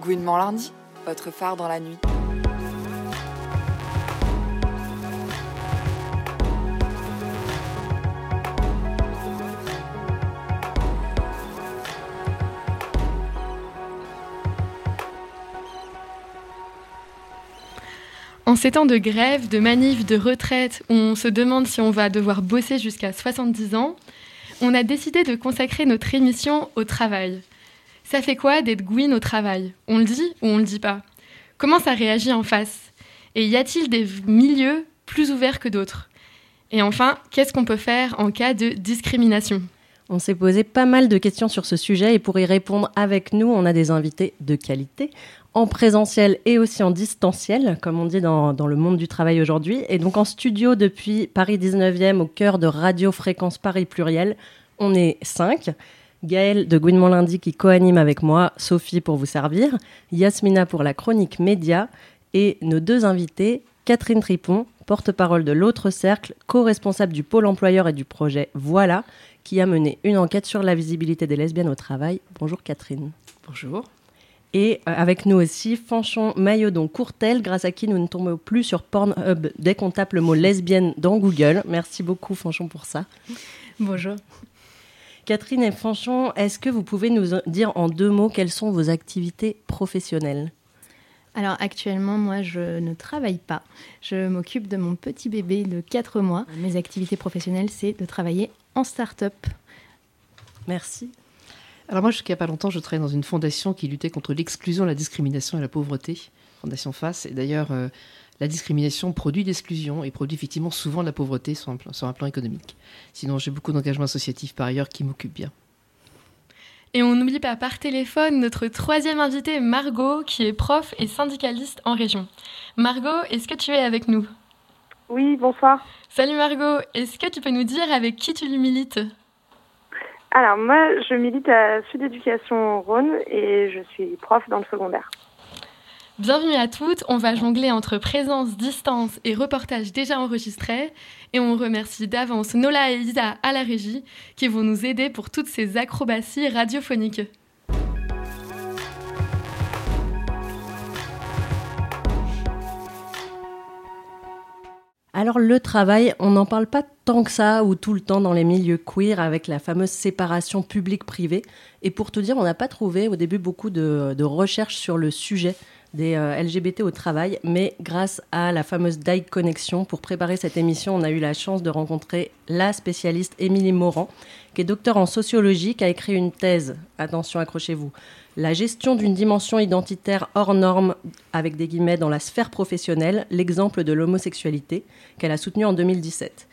Gouinement lundi, votre phare dans la nuit. En ces temps de grève, de manif, de retraite, où on se demande si on va devoir bosser jusqu'à 70 ans, on a décidé de consacrer notre émission au travail. Ça fait quoi d'être gouine au travail? On le dit ou on le dit pas? Comment ça réagit en face? Et y a-t-il des milieux plus ouverts que d'autres? Et enfin, qu'est-ce qu'on peut faire en cas de discrimination? On s'est posé pas mal de questions sur ce sujet et pour y répondre avec nous, on a des invités de qualité en présentiel et aussi en distanciel, comme on dit dans, le monde du travail aujourd'hui. Et donc en studio depuis Paris 19e, au cœur de Radio Fréquence Paris Pluriel, on est cinq. Gaëlle de Gouinement Lundi qui co-anime avec moi, Sophie pour vous servir, Yasmina pour la chronique média et nos deux invités, Catherine Tripon, porte-parole de l'autre cercle, co-responsable du pôle employeur et du projet Voilà, qui a mené une enquête sur la visibilité des lesbiennes au travail. Bonjour Catherine. Bonjour. Et euh, avec nous aussi, Fanchon Maillodon Courtel, grâce à qui nous ne tombons plus sur Pornhub dès qu'on tape le mot lesbienne dans Google. Merci beaucoup, Fanchon, pour ça. Bonjour. Catherine et Fanchon, est-ce que vous pouvez nous dire en deux mots quelles sont vos activités professionnelles? Alors actuellement, moi, je ne travaille pas. Je m'occupe de mon petit bébé de 4 mois. Mes activités professionnelles, c'est de travailler en start-up. Merci. Alors moi, jusqu'à pas longtemps, je travaillais dans une fondation qui luttait contre l'exclusion, la discrimination et la pauvreté, Fondation FACE. Et d'ailleurs, euh, la discrimination produit l'exclusion et produit effectivement souvent de la pauvreté sur un plan, sur un plan économique. Sinon, j'ai beaucoup d'engagements associatifs par ailleurs qui m'occupent bien. Et on n'oublie pas par téléphone notre troisième invité, Margot, qui est prof et syndicaliste en région. Margot, est-ce que tu es avec nous? Oui, bonsoir. Salut Margot, est-ce que tu peux nous dire avec qui tu milites? Alors moi, je milite à Sud Éducation Rhône et je suis prof dans le secondaire. Bienvenue à toutes, on va jongler entre présence, distance et reportage déjà enregistrés et on remercie d'avance Nola et Isa à la régie qui vont nous aider pour toutes ces acrobaties radiophoniques. Alors le travail, on n'en parle pas tant que ça ou tout le temps dans les milieux queer avec la fameuse séparation public-privé. Et pour te dire, on n'a pas trouvé au début beaucoup de, recherches sur le sujet des euh, LGBT au travail, mais grâce à la fameuse DAI Connexion, pour préparer cette émission, on a eu la chance de rencontrer la spécialiste Émilie Morand, qui est docteur en sociologie, qui a écrit une thèse, attention, accrochez-vous, la gestion d'une dimension identitaire hors norme, avec des guillemets, dans la sphère professionnelle, l'exemple de l'homosexualité, qu'elle a soutenu en 2017.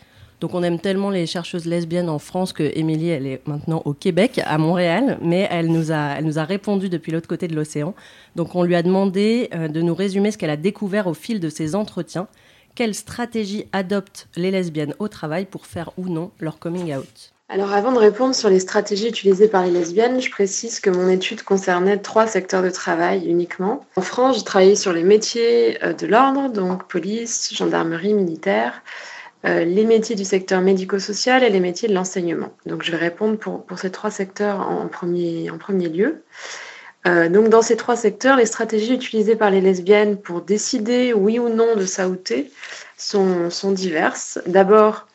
Donc on aime tellement les chercheuses lesbiennes en France que Émilie, elle est maintenant au Québec, à Montréal, mais elle nous a, elle nous a répondu depuis l'autre côté de l'océan. Donc on lui a demandé euh, de nous résumer ce qu'elle a découvert au fil de ses entretiens. Quelle stratégie adoptent les lesbiennes au travail pour faire ou non leur coming out? Alors avant de répondre sur les stratégies utilisées par les lesbiennes, je précise que mon étude concernait trois secteurs de travail uniquement. En France, j'ai travaillé sur les métiers euh, de l'ordre, donc police, gendarmerie, militaire, euh, les métiers du secteur médico-social et les métiers de l'enseignement. Donc je vais répondre pour, ces trois secteurs en premier, en premier lieu. Euh, donc dans ces trois secteurs, les stratégies utilisées par les lesbiennes pour décider oui ou non de s'outer sont, sont diverses. D'abord,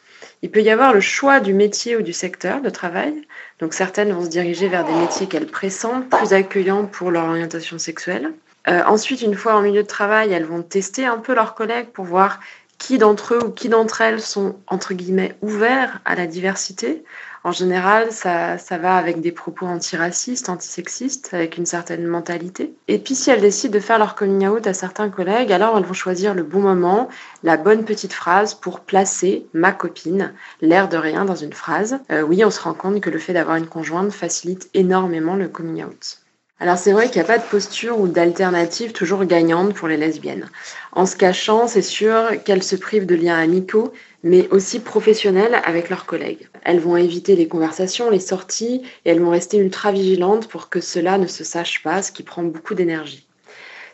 il peut y avoir le choix du métier ou du secteur de travail. Donc certaines vont se diriger vers des métiers qu'elles pressentent, plus accueillants pour leur orientation sexuelle. Euh, ensuite, une fois en milieu de travail, elles vont tester un peu leurs collègues pour voir qui d'entre eux ou qui d'entre elles sont, entre guillemets, ouverts à la diversité, en général, ça, ça va avec des propos antiracistes, antisexistes, avec une certaine mentalité. Et puis, si elles décident de faire leur coming out à certains collègues, alors elles vont choisir le bon moment, la bonne petite phrase pour placer ma copine, l'air de rien dans une phrase. Euh, oui, on se rend compte que le fait d'avoir une conjointe facilite énormément le coming out. Alors c'est vrai qu'il n'y a pas de posture ou d'alternative toujours gagnante pour les lesbiennes. En se cachant, c'est sûr qu'elles se privent de liens amicaux, mais aussi professionnels avec leurs collègues. Elles vont éviter les conversations, les sorties, et elles vont rester ultra vigilantes pour que cela ne se sache pas, ce qui prend beaucoup d'énergie.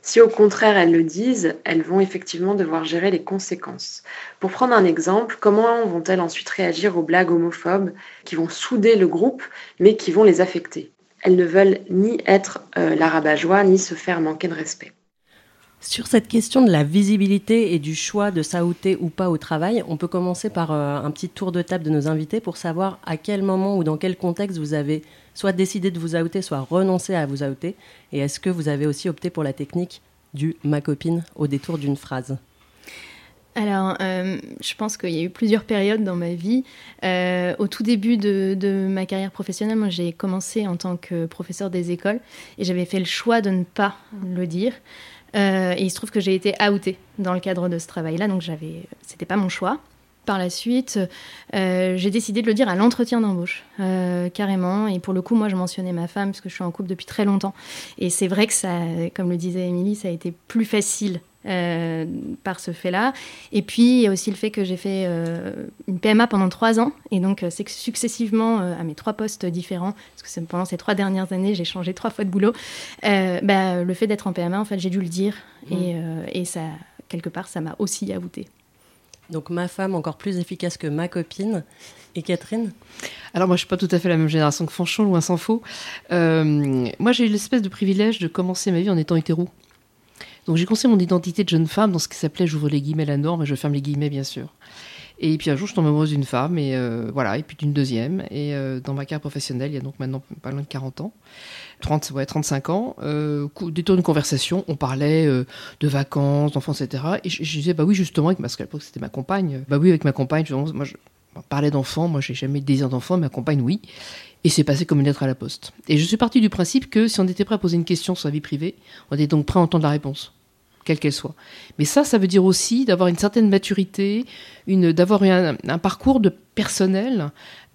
Si au contraire elles le disent, elles vont effectivement devoir gérer les conséquences. Pour prendre un exemple, comment vont-elles ensuite réagir aux blagues homophobes qui vont souder le groupe mais qui vont les affecter? Elles ne veulent ni être euh, rabat-joie, ni se faire manquer de respect. Sur cette question de la visibilité et du choix de s'outer ou pas au travail, on peut commencer par euh, un petit tour de table de nos invités pour savoir à quel moment ou dans quel contexte vous avez soit décidé de vous outer, soit renoncé à vous outer. Et est-ce que vous avez aussi opté pour la technique du ma copine au détour d'une phrase? Alors, euh, je pense qu'il y a eu plusieurs périodes dans ma vie. Euh, au tout début de, ma carrière professionnelle, moi, j'ai commencé en tant que professeur des écoles et j'avais fait le choix de ne pas le dire. Euh, et il se trouve que j'ai été outée dans le cadre de ce travail-là, donc j'avais, c'était pas mon choix. Par la suite, j'ai décidé de le dire à l'entretien d'embauche, carrément. Et pour le coup, moi, je mentionnais ma femme parce que je suis en couple depuis très longtemps. Et c'est vrai que ça, comme le disait Émilie, ça a été plus facile euh, par ce fait-là. Et puis, il y a aussi le fait que j'ai fait euh, une PMA pendant trois ans. Et donc, euh, c'est que successivement, euh, à mes trois postes différents, parce que pendant ces trois dernières années, j'ai changé trois fois de boulot, euh, bah, le fait d'être en PMA, en fait, j'ai dû le dire. Et, euh, et ça, quelque part, ça m'a aussi avouté. Donc ma femme encore plus efficace que ma copine. Et Catherine? Alors moi, je suis pas tout à fait la même génération que Fanchon, loin s'en faut. Euh, moi, j'ai eu l'espèce de privilège de commencer ma vie en étant hétéro. Donc j'ai construit mon identité de jeune femme dans ce qui s'appelait, j'ouvre les guillemets, la norme, et je ferme les guillemets, bien sûr. Et puis un jour, je tombe amoureuse d'une femme, et euh, voilà, et puis d'une deuxième. Et euh, dans ma carrière professionnelle, il y a donc maintenant pas loin de 40 ans, 30, ouais, 35 ans, euh, détour d'une conversation, on parlait euh, de vacances, d'enfants, etc. Et je, disais, bah oui, justement, parce qu'à l'époque, c'était ma compagne. Bah oui, avec ma compagne, moi, je, on parlait d'enfants, moi, j'ai jamais de désir d'enfant, ma compagne, oui. Et c'est passé comme une lettre à la poste. Et je suis partie du principe que si on était prêt à poser une question sur la vie privée, on était donc prêt à entendre la réponse, quelle qu'elle soit. Mais ça, ça veut dire aussi d'avoir une certaine maturité, d'avoir un, parcours de personnel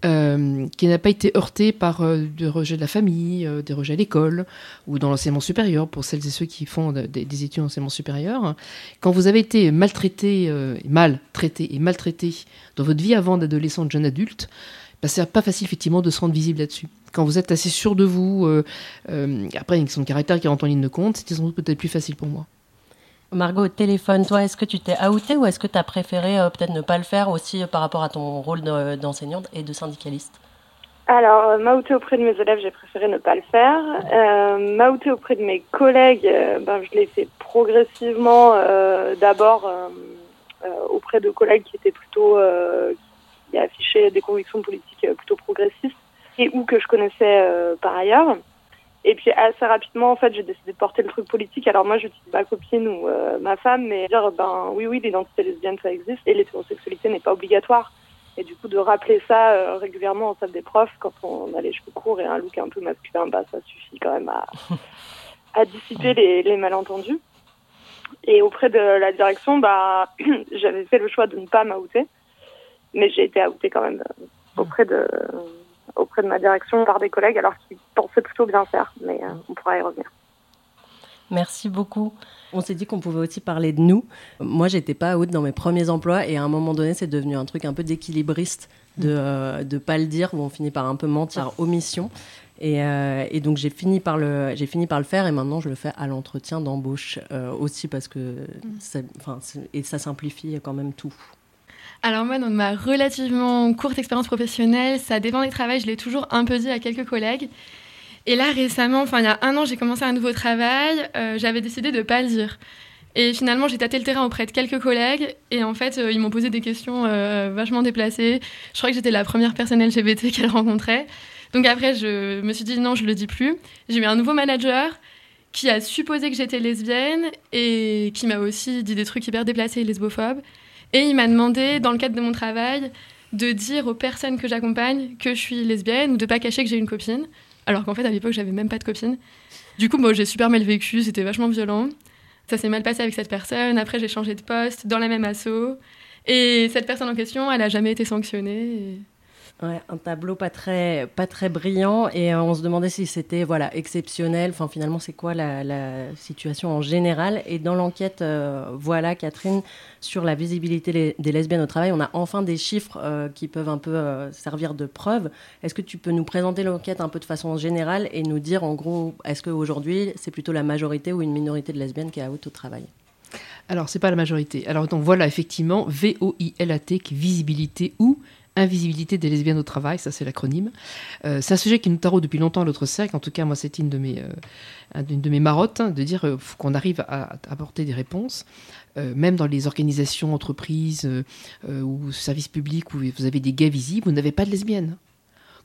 euh, qui n'a pas été heurté par euh, des rejets de la famille, euh, des rejets à l'école ou dans l'enseignement supérieur, pour celles et ceux qui font de- des, des études en enseignement supérieur. Quand vous avez été maltraité, maltraité et maltraité dans votre vie avant d'adolescent, de jeune adulte, bah, c'est pas facile effectivement de se rendre visible là-dessus. Quand vous êtes assez sûr de vous, euh, euh, après une question de caractère qui rentre en ligne de compte, c'était sans doute peut-être plus facile pour moi. Margot, au téléphone, toi, est-ce que tu t'es outé ou est-ce que tu as préféré euh, peut-être ne pas le faire aussi euh, par rapport à ton rôle de- d'enseignante et de syndicaliste? Alors, euh, m'outer auprès de mes élèves, j'ai préféré ne pas le faire. Euh, m'outer auprès de mes collègues, euh, ben, je l'ai fait progressivement. euh, D'abord euh, euh, auprès de collègues qui étaient plutôt, euh, qui affichaient des convictions politiques euh, plutôt progressistes et ou que je connaissais euh, par ailleurs. Et puis assez rapidement, en fait, j'ai décidé de porter le truc politique. Alors moi, je dis ma copine ou euh, ma femme, mais dire ben oui, oui, l'identité lesbienne ça existe et l'hétérosexualité n'est pas obligatoire. Et du coup, de rappeler ça euh, régulièrement en salle des profs, quand on a les cheveux courts et un look un peu masculin, bah, ça suffit quand même à, à dissiper les, les malentendus. Et auprès de la direction, bah, j'avais fait le choix de ne pas m'outer, mais j'ai été outée quand même euh, auprès de, auprès de ma direction par des collègues, alors qu'ils pensaient plutôt bien faire, mais euh, on pourra y revenir. Merci beaucoup. On s'est dit qu'on pouvait aussi parler de nous. Moi, j'étais pas out dans mes premiers emplois et à un moment donné, c'est devenu un truc un peu d'équilibriste de euh, de pas le dire où on finit par un peu mentir par omission. Et, euh, et donc j'ai fini par le j'ai fini par le faire et maintenant je le fais à l'entretien d'embauche euh, aussi parce que ça, enfin c'est- et ça simplifie quand même tout. Alors moi, dans ma relativement courte expérience professionnelle, ça dépend des travails, je l'ai toujours un peu dit à quelques collègues. Et là, récemment, enfin il y a un an, j'ai commencé un nouveau travail, euh, j'avais décidé de ne pas le dire. Et finalement, j'ai tâté le terrain auprès de quelques collègues, et en fait, euh, ils m'ont posé des questions euh, vachement déplacées. Je crois que j'étais la première personne LGBT qu'elle rencontrait. Donc après, je me suis dit non, je le dis plus. J'ai eu un nouveau manager qui a supposé que j'étais lesbienne et qui m'a aussi dit des trucs hyper déplacés et lesbophobes. Et il m'a demandé, dans le cadre de mon travail, de dire aux personnes que j'accompagne que je suis lesbienne ou de pas cacher que j'ai une copine. Alors qu'en fait, à l'époque, j'avais même pas de copine. Du coup, moi, j'ai super mal vécu, c'était vachement violent. Ça s'est mal passé avec cette personne. Après, j'ai changé de poste dans la même asso. Et cette personne en question, elle a jamais été sanctionnée. Un tableau pas très, pas très brillant et euh, on se demandait si c'était voilà exceptionnel. Enfin, finalement, c'est quoi la, situation en général? Et dans l'enquête, euh, voilà, Catherine, sur la visibilité des lesbiennes au travail, on a enfin des chiffres euh, qui peuvent un peu servir de preuve. Est-ce que tu peux nous présenter l'enquête un peu de façon générale et nous dire en gros, est-ce qu'aujourd'hui, c'est plutôt la majorité ou une minorité de lesbiennes qui est out au travail? Alors, c'est pas la majorité. Alors, donc voilà, effectivement, V-O-I-L-A-T, qui est visibilité ou Invisibilité des lesbiennes au travail, ça c'est l'acronyme. Euh, c'est un sujet qui nous taraude depuis longtemps à l'autre cercle. En tout cas, moi, c'était une de mes, euh, une de mes marottes, hein, de dire euh, qu'on arrive à, apporter des réponses, même dans les organisations, entreprises ou services publics où vous avez des gays visibles, vous n'avez pas de lesbiennes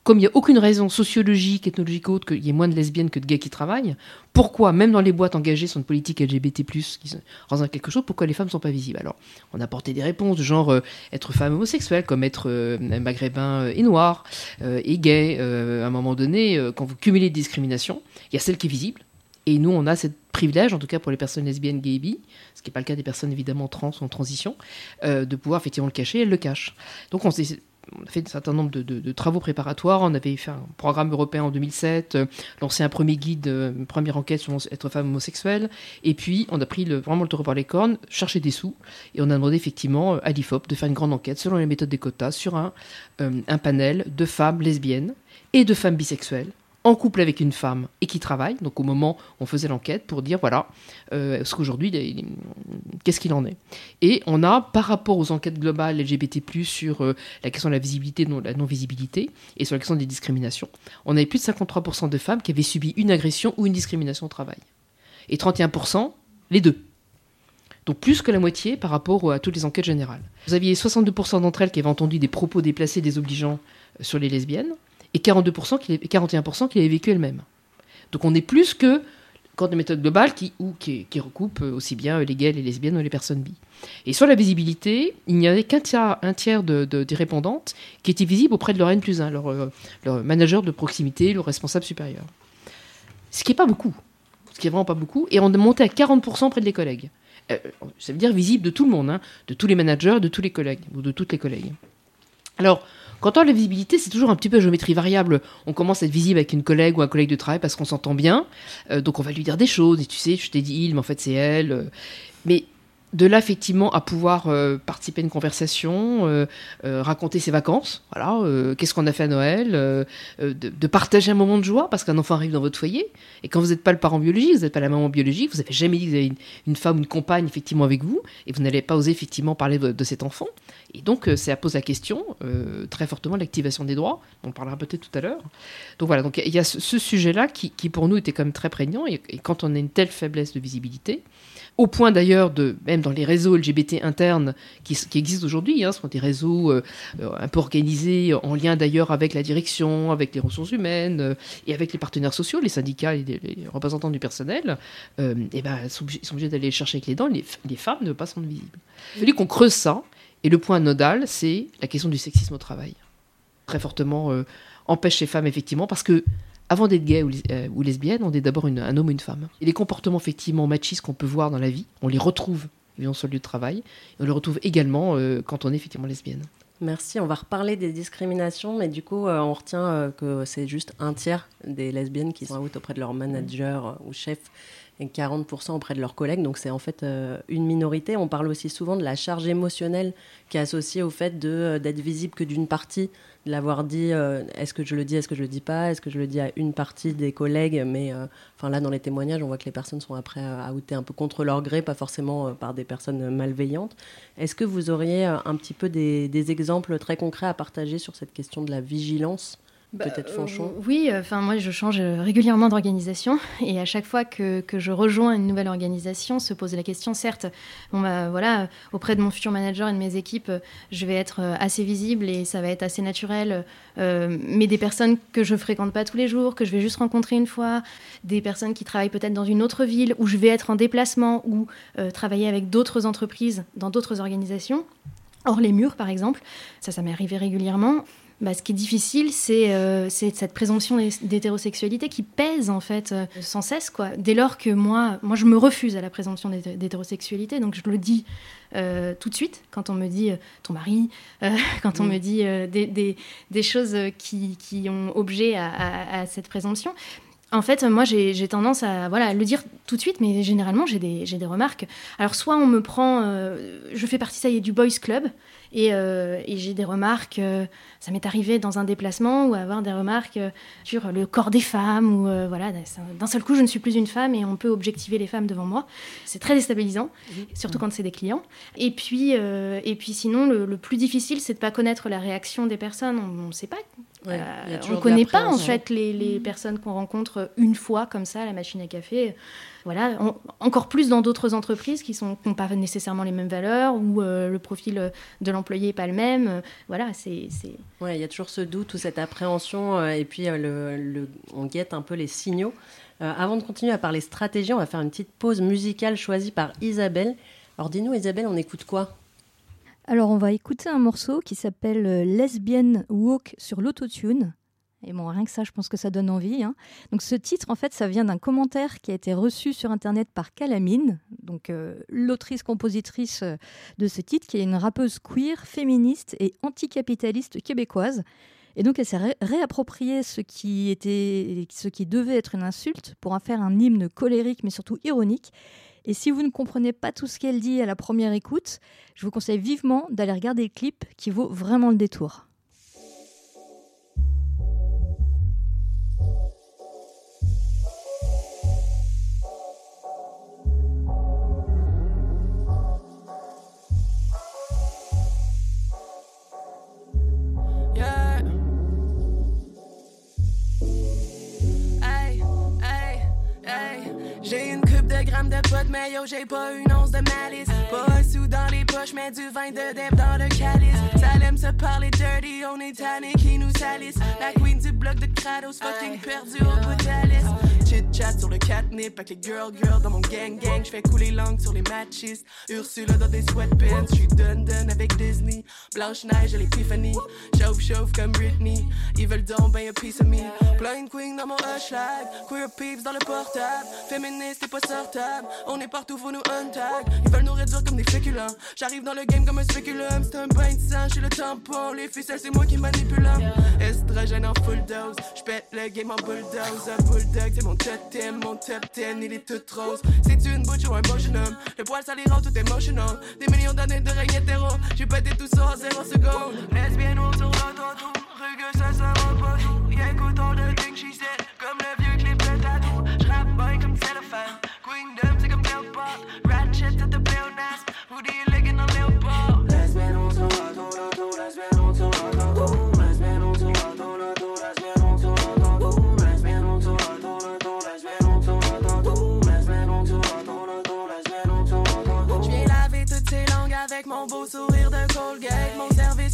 comme il n'y a aucune raison sociologique, ethnologique autre qu'il y ait moins de lesbiennes que de gays qui travaillent, pourquoi, même dans les boîtes engagées sur une politique LGBT, qui représente quelque chose, pourquoi les femmes ne sont pas visibles? Alors, on a apporté des réponses, genre euh, être femme homosexuelle, comme être euh, maghrébin euh, et noir, et gay. à un moment donné, quand vous cumulez des discriminations, il y a celle qui est visible. Et nous, on a ce privilège, en tout cas pour les personnes lesbiennes, gays et bi, ce qui n'est pas le cas des personnes évidemment trans ou en transition, de pouvoir effectivement le cacher, elles le cachent. Donc on s'est on a fait un certain nombre de, travaux préparatoires. On avait fait un programme européen en 2007, euh, lancé un premier guide, euh, une première enquête sur être femme homosexuelle. Et puis, on a pris vraiment le taureau par les cornes, cherché des sous. Et on a demandé effectivement à l'IFOP de faire une grande enquête selon les méthodes des quotas sur euh, un panel de femmes lesbiennes et de femmes bisexuelles en couple avec une femme et qui travaille, donc au moment où on faisait l'enquête, pour dire voilà, euh, ce qu'aujourd'hui, qu'est-ce qu'il en est? Et on a, par rapport aux enquêtes globales LGBT, sur euh, la question de la visibilité, non, la non-visibilité, et sur la question des discriminations, on avait plus de 53% de femmes qui avaient subi une agression ou une discrimination au travail. Et 31%, les deux. Donc plus que la moitié par rapport à toutes les enquêtes générales. Vous aviez 62% d'entre elles qui avaient entendu des propos déplacés, désobligeants euh, sur les lesbiennes et 42% qui, 41% qui l'avaient vécu elle-même. Donc on est plus que quand des méthodes globales qui, ou, qui, recoupent aussi bien les gays, les lesbiennes ou les personnes bi. Et sur la visibilité, il n'y avait qu'un tiers, un tiers de, des répondantes qui étaient visibles auprès de leur N plus 1, leur, leur manager de proximité, leur responsable supérieur. Ce qui n'est pas beaucoup. Ce qui est vraiment pas beaucoup. Et on est monté à 40% auprès des collègues. Euh, ça veut dire visible de tout le monde, hein, de tous les managers, de tous les collègues, ou de toutes les collègues. Alors, quand on la visibilité, c'est toujours un petit peu géométrie variable. On commence à être visible avec une collègue ou un collègue de travail parce qu'on s'entend bien. Euh, donc on va lui dire des choses. Et tu sais, je t'ai dit il, mais en fait c'est elle. Euh. Mais de là effectivement à pouvoir euh, participer à une conversation, euh, euh, raconter ses vacances, voilà, qu'est-ce qu'on a fait à Noël, de, partager un moment de joie parce qu'un enfant arrive dans votre foyer et quand vous n'êtes pas le parent biologique, vous n'êtes pas la maman biologique, vous n'avez jamais dit que vous avez une, femme, une compagne effectivement avec vous et vous n'allez pas oser effectivement parler de, cet enfant. Et donc ça pose la question très fortement l'activation des droits, on parlera peut-être tout à l'heure. Donc voilà, donc il y a ce, sujet-là qui, pour nous était quand même très prégnant. Et quand on a une telle faiblesse de visibilité, au point d'ailleurs de, même dans les réseaux LGBT internes qui, existent aujourd'hui, hein, ce sont des réseaux euh, euh, un peu organisés, en lien d'ailleurs avec la direction, avec les ressources humaines euh, et avec les partenaires sociaux, les syndicats et les, représentants du personnel, et ben, ils sont obligés, d'aller chercher avec les dents, les, femmes ne peuvent pas visibles. Il fallait qu'on creuse ça, et le point nodal, c'est la question du sexisme au travail. Très fortement empêche les femmes, effectivement, parce que avant d'être gay euh, ou, lesbienne, on est d'abord un homme ou une femme. Et les comportements effectivement machistes qu'on peut voir dans la vie, on les retrouve sur le lieu de travail, et on les retrouve également euh, quand on est effectivement lesbienne. Merci, on va reparler des discriminations, mais du coup, euh, on retient que c'est juste un tiers des lesbiennes qui sont out auprès de leur manager ou chef et 40% auprès de leurs collègues. Donc c'est en fait une minorité. On parle aussi souvent de la charge émotionnelle qui est associée au fait d'être visible que d'une partie de l'avoir dit, euh, est-ce que je le dis, est-ce que je le dis pas, est-ce que je le dis à une partie des collègues, mais euh, enfin là dans les témoignages, on voit que les personnes sont après à outer un peu contre leur gré, pas forcément euh, par des personnes malveillantes. Est-ce que vous auriez un petit peu des, exemples très concrets à partager sur cette question de la vigilance? Bah, peut-être Fanchon. euh, Oui, enfin moi je change régulièrement d'organisation. Et à chaque fois que, que, je rejoins une nouvelle organisation, se pose la question, certes, bon bah, voilà, auprès de mon futur manager et de mes équipes, je vais être euh, assez visible et ça va être assez naturel, euh, mais des personnes que je fréquente pas tous les jours, que je vais juste rencontrer une fois, des personnes qui travaillent peut-être dans une autre ville où je vais être en déplacement ou travailler avec d'autres entreprises dans d'autres organisations, hors les murs par exemple, ça ça m'est arrivé régulièrement bah, ce qui est difficile, c'est euh, cette présomption d'hétérosexualité qui pèse en fait euh, sans cesse. Quoi. Dès lors que moi, moi, je me refuse à la présomption d'hétérosexualité, donc je le dis euh, tout de suite quand on me dit ton mari, quand on me dit des, des, des, choses qui, qui, ont objet à, à, cette présomption. En fait, moi, j'ai tendance à voilà, le dire tout de suite, mais généralement, j'ai des, des, remarques. Alors, soit on me prend, euh, je fais partie, ça y est, du Boys Club, et, euh, et j'ai des remarques, euh, ça m'est arrivé dans un déplacement, ou avoir des remarques sur le corps des femmes, ou voilà, d'un seul coup, je ne suis plus une femme, et on peut objectiver les femmes devant moi. C'est très déstabilisant, mmh. surtout quand c'est des clients. Et puis, et puis sinon, le, le plus difficile, c'est de ne pas connaître la réaction des personnes. On ne sait pas euh, on ne connaît pas en fait les, personnes qu'on rencontre une fois comme ça à la machine à café. Voilà, encore plus dans d'autres entreprises qui n'ont pas nécessairement les mêmes valeurs ou euh, le profil de l'employé n'est pas le même. Voilà, c'est. Ouais, il y a toujours ce doute ou cette appréhension euh, et puis le, on guette un peu les signaux. avant de continuer à parler stratégie, on va faire une petite pause musicale choisie par Isabelle. Alors dis-nous Isabelle, on écoute quoi? Alors on va écouter un morceau qui s'appelle euh, Lesbian Walk sur l'autotune. Et bon, rien que ça, je pense que ça donne envie. Hein. Donc ce titre, en fait, ça vient d'un commentaire qui a été reçu sur Internet par Calamine, donc euh, l'autrice-compositrice euh, de ce titre, qui est une rappeuse queer, féministe et anticapitaliste québécoise. Et donc elle s'est réapproprié ce qui, était, ce qui devait être une insulte pour en faire un hymne colérique mais surtout ironique. Et si vous ne comprenez pas tout ce qu'elle dit à la première écoute, je vous conseille vivement d'aller regarder le clip qui vaut vraiment le détour. De potes, mais yo, j'ai pas une once de malice. Pas un sou dans les poches, mais du vin de dep dans le calice. Ça aime se parler dirty, on est tanné qui nous salisse. La queen du bloc de Kratos, fucking perdu au bout de chit-chat sur le catnip avec les girl girl dans mon gang gang. J'fais couler langue sur les matches. Ursula dans des sweatpants. J'suis dun dun avec Disney. Blanche-Neige et l'épiphanie. Chauffe chauffe comme Britney. Ils veulent donc ben a piece of me. Blind queen dans mon hashtag. Queer peeps dans le portable. Féministe et pas sortable. On est partout, faut nous untag. Ils veulent nous réduire comme des féculents. J'arrive dans le game comme un spéculum. C'est un bain de sang, j'suis le tampon. Les ficelles, c'est moi qui manipule. Estrogène en full dose. J'pète le game en bulldoze. Un bulldog, c'est mon totem, mon top 10, il est tout rose. C'est une butch ou un beau jeune homme. Le poil, ça tout émotionnel. Des millions d'années de règne hétéro. J'ai pété tout ça en 0 secondes. Lesbienne ou sur l'autotour. Rugueux, ça sera pas tout. Y'a écoutons le thing she said. Comme le on both to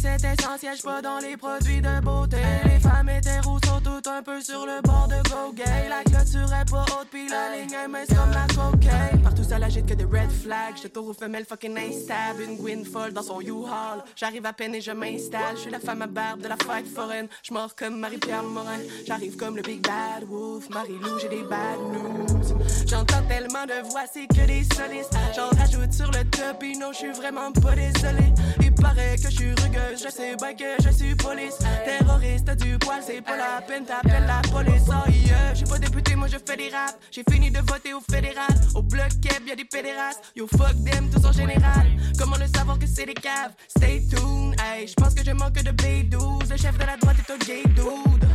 Mon service est essentiel, je pas dans les produits de beauté. Les femmes hétéros sont toutes un peu sur le bord de go gay. La clôture est pas haute, puis la ligne est mince comme la cocaine. Partout ça l'agite que des red flags. Je tour aux femelles fucking instable. Une Gwyn folle dans son U-Haul. J'arrive à peine et je m'installe. Je suis la femme à barbe de la fête foraine. Je mors comme Marie-Pierre Morin. J'arrive comme le Big Bad Wolf. Marie-Lou, j'ai des bad news. J'entends tellement de voix, c'est que des solistes. J'en rajoute sur le top, et non, je suis vraiment pas désolé. Il paraît que je suis rugueuse, je sais que je suis police. Terroriste du poil, c'est pas la peine, t'appelles la police. Oh yeah, j'ai pas député, moi je fais des raps. J'ai fini de voter au fédéral. Au bloc Keb, y'a des pédérastes. Yo fuck them, tous en général. Comment le savoir que c'est des caves? Stay tuned, hey, j'pense que je manque de B12. Le chef de la droite est un gay dude.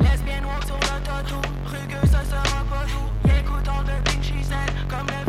Lesbienne, walk sur tatou. Rugueux, ça sera pas tout. Écoute all the things she said. Comme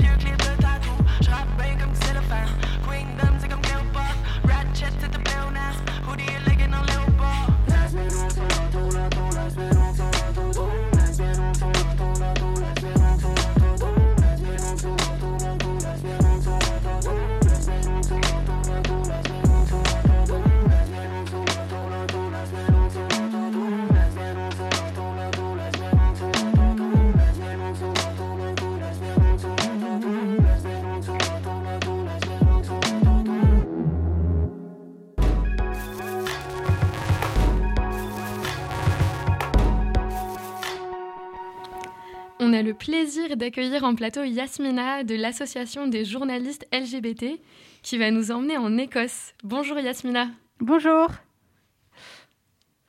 On a le plaisir d'accueillir en plateau Yasmina de l'association des journalistes LGBT qui va nous emmener en Écosse. Bonjour Yasmina. Bonjour.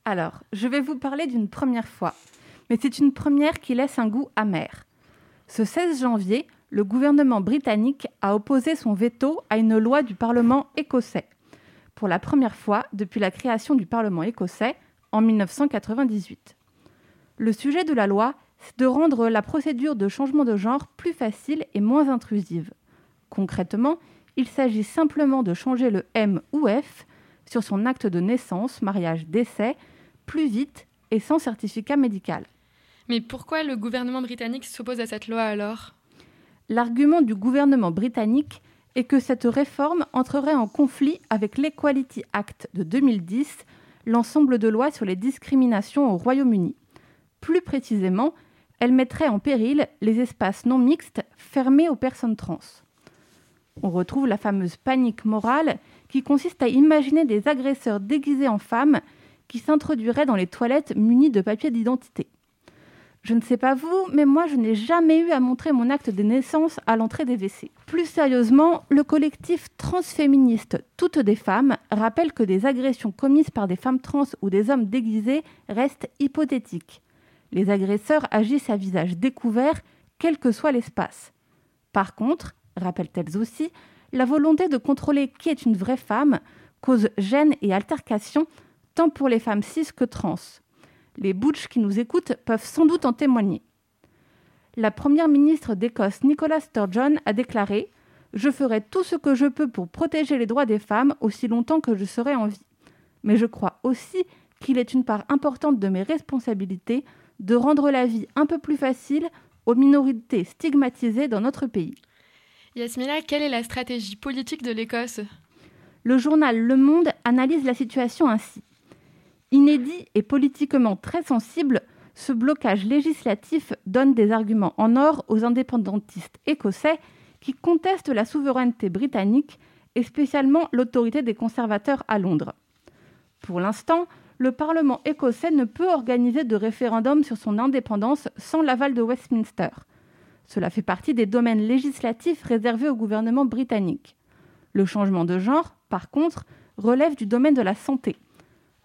Alors, je vais vous parler d'une première fois, mais c'est une première qui laisse un goût amer. Ce 16 janvier, le gouvernement britannique a opposé son veto à une loi du Parlement écossais. Pour la première fois depuis la création du Parlement écossais en 1998. Le sujet de la loi, de rendre la procédure de changement de genre plus facile et moins intrusive. Concrètement, il s'agit simplement de changer le M ou F sur son acte de naissance, mariage, décès, plus vite et sans certificat médical. Mais pourquoi le gouvernement britannique s'oppose à cette loi alors? L'argument du gouvernement britannique est que cette réforme entrerait en conflit avec l'Equality Act de 2010, l'ensemble de lois sur les discriminations au Royaume-Uni. Plus précisément, elle mettrait en péril les espaces non mixtes fermés aux personnes trans. On retrouve la fameuse panique morale qui consiste à imaginer des agresseurs déguisés en femmes qui s'introduiraient dans les toilettes munis de papier d'identité. Je ne sais pas vous, mais moi je n'ai jamais eu à montrer mon acte de naissance à l'entrée des WC. Plus sérieusement, le collectif transféministe Toutes des femmes rappelle que des agressions commises par des femmes trans ou des hommes déguisés restent hypothétiques. Les agresseurs agissent à visage découvert, quel que soit l'espace. Par contre, rappellent-elles aussi, la volonté de contrôler qui est une vraie femme cause gêne et altercation tant pour les femmes cis que trans. Les butch qui nous écoutent peuvent sans doute en témoigner. La première ministre d'Écosse, Nicola Sturgeon, a déclaré Je ferai tout ce que je peux pour protéger les droits des femmes aussi longtemps que je serai en vie. Mais je crois aussi qu'il est une part importante de mes responsabilités de rendre la vie un peu plus facile aux minorités stigmatisées dans notre pays. Yasmina, quelle est la stratégie politique de l'Écosse? Le journal Le Monde analyse la situation ainsi. Inédit et politiquement très sensible, ce blocage législatif donne des arguments en or aux indépendantistes écossais qui contestent la souveraineté britannique et spécialement l'autorité des conservateurs à Londres. Pour l'instant, le Parlement écossais ne peut organiser de référendum sur son indépendance sans l'aval de Westminster. Cela fait partie des domaines législatifs réservés au gouvernement britannique. Le changement de genre, par contre, relève du domaine de la santé.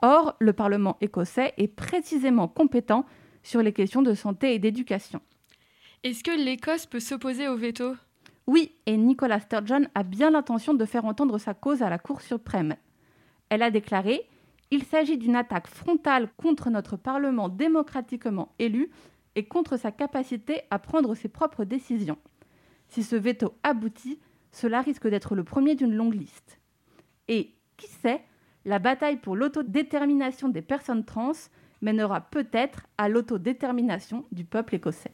Or, le Parlement écossais est précisément compétent sur les questions de santé et d'éducation. Est-ce que l'Écosse peut s'opposer au veto? Oui, et Nicola Sturgeon a bien l'intention de faire entendre sa cause à la Cour suprême. Elle a déclaré Il s'agit d'une attaque frontale contre notre Parlement démocratiquement élu et contre sa capacité à prendre ses propres décisions. Si ce veto aboutit, cela risque d'être le premier d'une longue liste. Et, qui sait, la bataille pour l'autodétermination des personnes trans mènera peut-être à l'autodétermination du peuple écossais.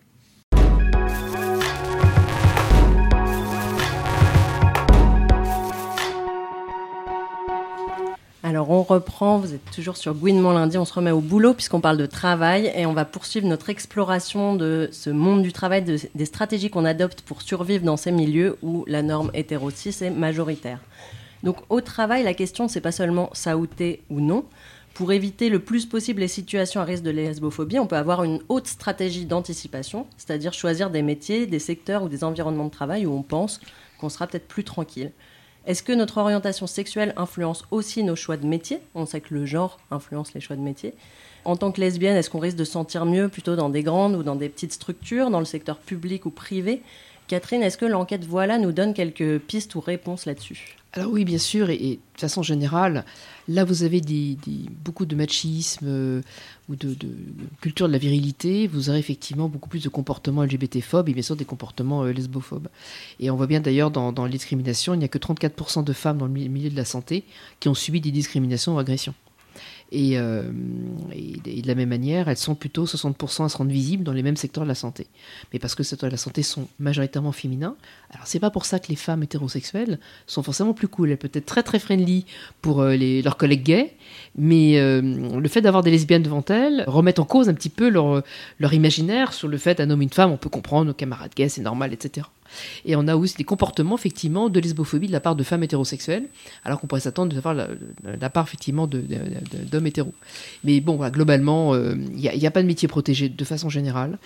Alors on reprend, vous êtes toujours sur Gouinement lundi, on se remet au boulot puisqu'on parle de travail et on va poursuivre notre exploration de ce monde du travail, des stratégies qu'on adopte pour survivre dans ces milieux où la norme hétéro-cis est majoritaire. Donc au travail, la question, c'est pas seulement s'outer ou non. Pour éviter le plus possible les situations à risque de lesbophobie, on peut avoir une haute stratégie d'anticipation, c'est-à-dire choisir des métiers, des secteurs ou des environnements de travail où on pense qu'on sera peut-être plus tranquille. Est-ce que notre orientation sexuelle influence aussi nos choix de métier? On sait que le genre influence les choix de métier. En tant que lesbienne, est-ce qu'on risque de se sentir mieux plutôt dans des grandes ou dans des petites structures, dans le secteur public ou privé? Catherine, est-ce que l'enquête Voilà nous donne quelques pistes ou réponses là-dessus? Alors oui, bien sûr, et, de façon générale, là vous avez beaucoup de machisme euh, ou de, culture de la virilité, vous aurez effectivement beaucoup plus de comportements LGBT-phobes et bien sûr des comportements euh, lesbophobes. Et on voit bien d'ailleurs dans, dans les discriminations, il n'y a que 34% de femmes dans le milieu de la santé qui ont subi des discriminations ou agressions. Euh, et, de la même manière, elles sont plutôt 60% à se rendre visibles dans les mêmes secteurs de la santé. Mais parce que ces secteurs de la santé sont majoritairement féminins, alors c'est pas pour ça que les femmes hétérosexuelles sont forcément plus cool. Elles peuvent être très très friendly pour euh, les, leurs collègues gays, mais euh, le fait d'avoir des lesbiennes devant elles remet en cause un petit peu leur, leur imaginaire sur le fait d'un homme et une femme, on peut comprendre, nos camarades gays, c'est normal, etc. Et on a aussi des comportements, effectivement, de lesbophobie de la part de femmes hétérosexuelles, alors qu'on pourrait s'attendre de la, la, part, effectivement, d'hommes hétéros. Mais bon, globalement, il euh, n'y a, pas de métier protégé de façon générale.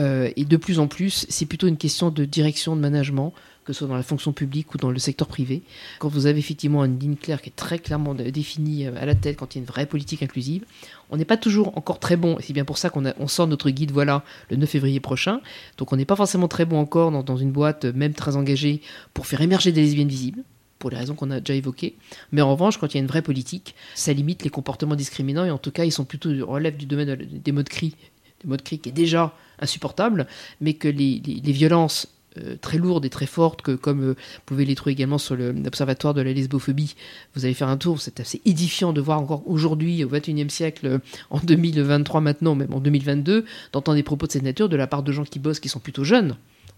Euh, et de plus en plus, c'est plutôt une question de direction, de management, que ce soit dans la fonction publique ou dans le secteur privé. Quand vous avez effectivement une ligne claire qui est très clairement définie euh, à la tête, quand il y a une vraie politique inclusive, on n'est pas toujours encore très bon. C'est bien pour ça qu'on on sort notre guide voilà le 9 février prochain. Donc on n'est pas forcément très bon encore dans, une boîte, même très engagée, pour faire émerger des lesbiennes visibles pour les raisons qu'on a déjà évoquées. Mais en revanche, quand il y a une vraie politique, ça limite les comportements discriminants et en tout cas, ils sont plutôt relèvent du domaine des mots de cri, des mots de cri qui est déjà insupportable, mais que les, violences euh, très lourdes et très fortes, que comme euh, vous pouvez les trouver également sur l'observatoire de la lesbophobie, vous allez faire un tour, c'est assez édifiant de voir encore aujourd'hui, au XXIe siècle, en 2023 maintenant, même en 2022, d'entendre des propos de cette nature de la part de gens qui bossent, qui sont plutôt jeunes,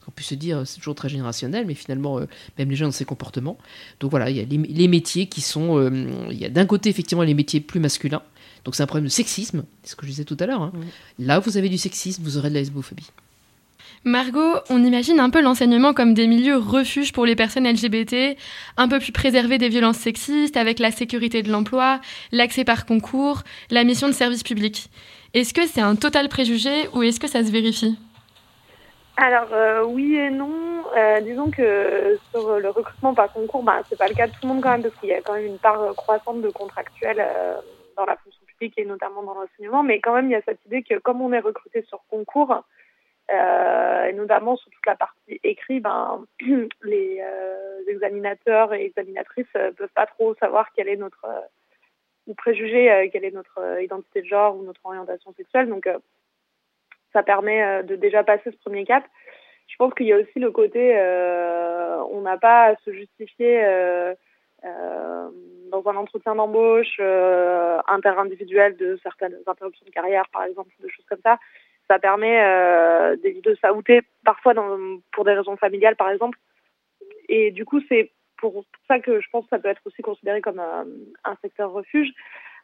on peut se dire c'est toujours très générationnel, mais finalement, euh, même les gens ont ces comportements. Donc voilà, il y a les, métiers qui sont. Euh, il y a d'un côté, effectivement, les métiers plus masculins. Donc c'est un problème de sexisme, c'est ce que je disais tout à l'heure. Hein. Là où vous avez du sexisme, vous aurez de la lesbophobie. Margot, on imagine un peu l'enseignement comme des milieux refuges pour les personnes LGBT, un peu plus préservés des violences sexistes, avec la sécurité de l'emploi, l'accès par concours, la mission de service public. Est-ce que c'est un total préjugé ou est-ce que ça se vérifie? Alors euh, oui et non. Euh, disons que sur le recrutement par concours, bah, c'est pas le cas de tout le monde quand même parce qu'il y a quand même une part croissante de contractuels euh, dans la fonction publique et notamment dans l'enseignement. Mais quand même, il y a cette idée que comme on est recruté sur concours, et notamment sur toute la partie écrit, ben, les examinateurs et examinatrices peuvent pas trop savoir quelle est notre ou préjuger quelle est notre identité de genre ou notre orientation sexuelle. Donc ça permet euh, de déjà passer ce premier cap. Je pense qu'il y a aussi le côté, euh, on n'a pas à se justifier euh, dans un entretien d'embauche interindividuel de certaines interruptions de carrière, par exemple, de choses comme ça. Ça permet de s'outer parfois pour des raisons familiales, par exemple. Et du coup, c'est pour ça que je pense que ça peut être aussi considéré comme un, secteur refuge.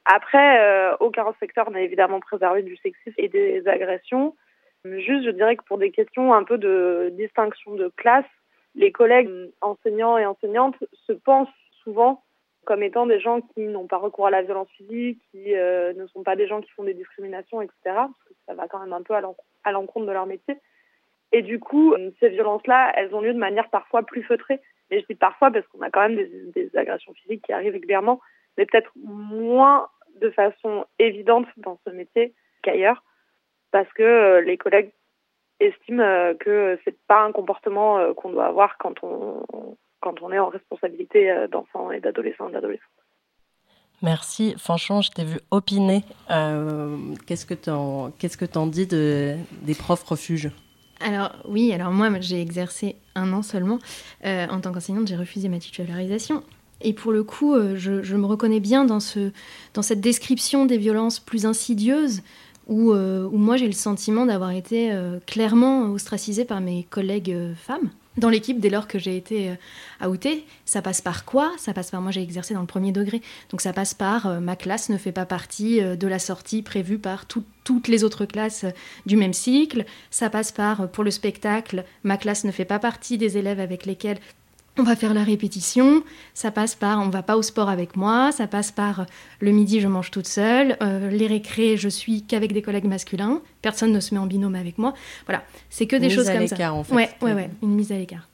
Après, aucun secteur n'a évidemment préservé du sexisme et des agressions. Juste, je dirais que pour des questions un peu de distinction de classe, les collègues enseignants et enseignantes se pensent souvent comme étant des gens qui n'ont pas recours à la violence physique, qui euh, ne sont pas des gens qui font des discriminations, etc. Parce que ça va quand même un peu à l'encontre de leur métier. Et du coup, ces violences-là, elles ont lieu de manière parfois plus feutrée. Mais je dis parfois parce qu'on a quand même des, des agressions physiques qui arrivent régulièrement, mais peut-être moins de façon évidente dans ce métier qu'ailleurs parce que euh, les collègues estiment euh, que c'est pas un comportement euh, qu'on doit avoir quand on, quand on est en responsabilité d'enfants et d'adolescents et d'adolescentes. Merci. Franchement, je t'ai vu opiner. qu'est-ce que t'en qu'est-ce que t'en dis de, des profs refuges? Alors oui, alors moi j'ai exercé un an seulement. en tant qu'enseignante, j'ai refusé ma titularisation. Et pour le coup, je, je, me reconnais bien dans, ce, dans cette description des violences plus insidieuses euh, où, moi j'ai le sentiment d'avoir été euh, clairement ostracisée par mes collègues euh, femmes dans l'équipe dès lors que j'ai été outée. Ça passe par quoi? Ça passe par moi j'ai exercé dans le premier degré, donc ça passe par ma classe ne fait pas partie de la sortie prévue par toutes les autres classes du même cycle. Ça passe par pour le spectacle, ma classe ne fait pas partie des élèves avec lesquels on va faire la répétition, ça passe par on va pas au sport avec moi, ça passe par le midi je mange toute seule, euh, les récrés je suis qu'avec des collègues masculins, personne ne se met en binôme avec moi. Voilà, c'est que des choses comme ça. En fait. Ouais, ouais, ouais, une mise à l'écart.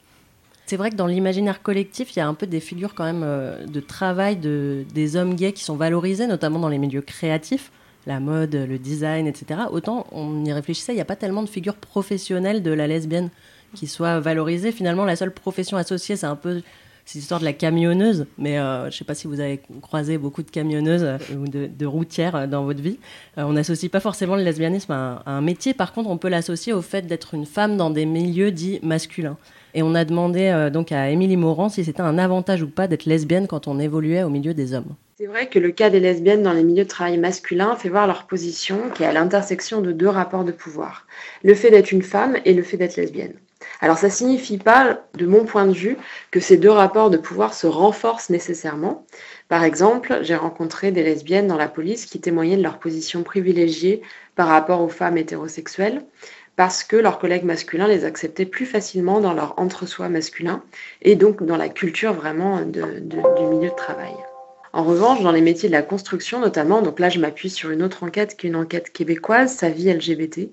C'est vrai que dans l'imaginaire collectif, il y a un peu des figures quand même euh, de travail de, des hommes gays qui sont valorisés, notamment dans les milieux créatifs, la mode, le design, etc. Autant on y réfléchissait, il n'y a pas tellement de figures professionnelles de la lesbienne qui soit valorisée. Finalement, la seule profession associée, c'est un peu cette histoire de la camionneuse, mais euh, je ne sais pas si vous avez croisé beaucoup de camionneuses euh, ou de, routières euh, dans votre vie. on n'associe pas forcément le lesbianisme à un, métier, par contre, on peut l'associer au fait d'être une femme dans des milieux dits masculins. Et on a demandé donc à Émilie Morand si c'était un avantage ou pas d'être lesbienne quand on évoluait au milieu des hommes. C'est vrai que le cas des lesbiennes dans les milieux de travail masculins fait voir leur position qui est à l'intersection de deux rapports de pouvoir. Le fait d'être une femme et le fait d'être lesbienne. Alors ça ne signifie pas, de mon point de vue, que ces deux rapports de pouvoir se renforcent nécessairement. Par exemple, j'ai rencontré des lesbiennes dans la police qui témoignaient de leur position privilégiée par rapport aux femmes hétérosexuelles parce que leurs collègues masculins les acceptaient plus facilement dans leur entre-soi masculin et donc dans la culture vraiment du milieu de travail. En revanche, dans les métiers de la construction notamment, donc là je m'appuie sur une autre enquête qui est une enquête québécoise, Sa vie LGBT,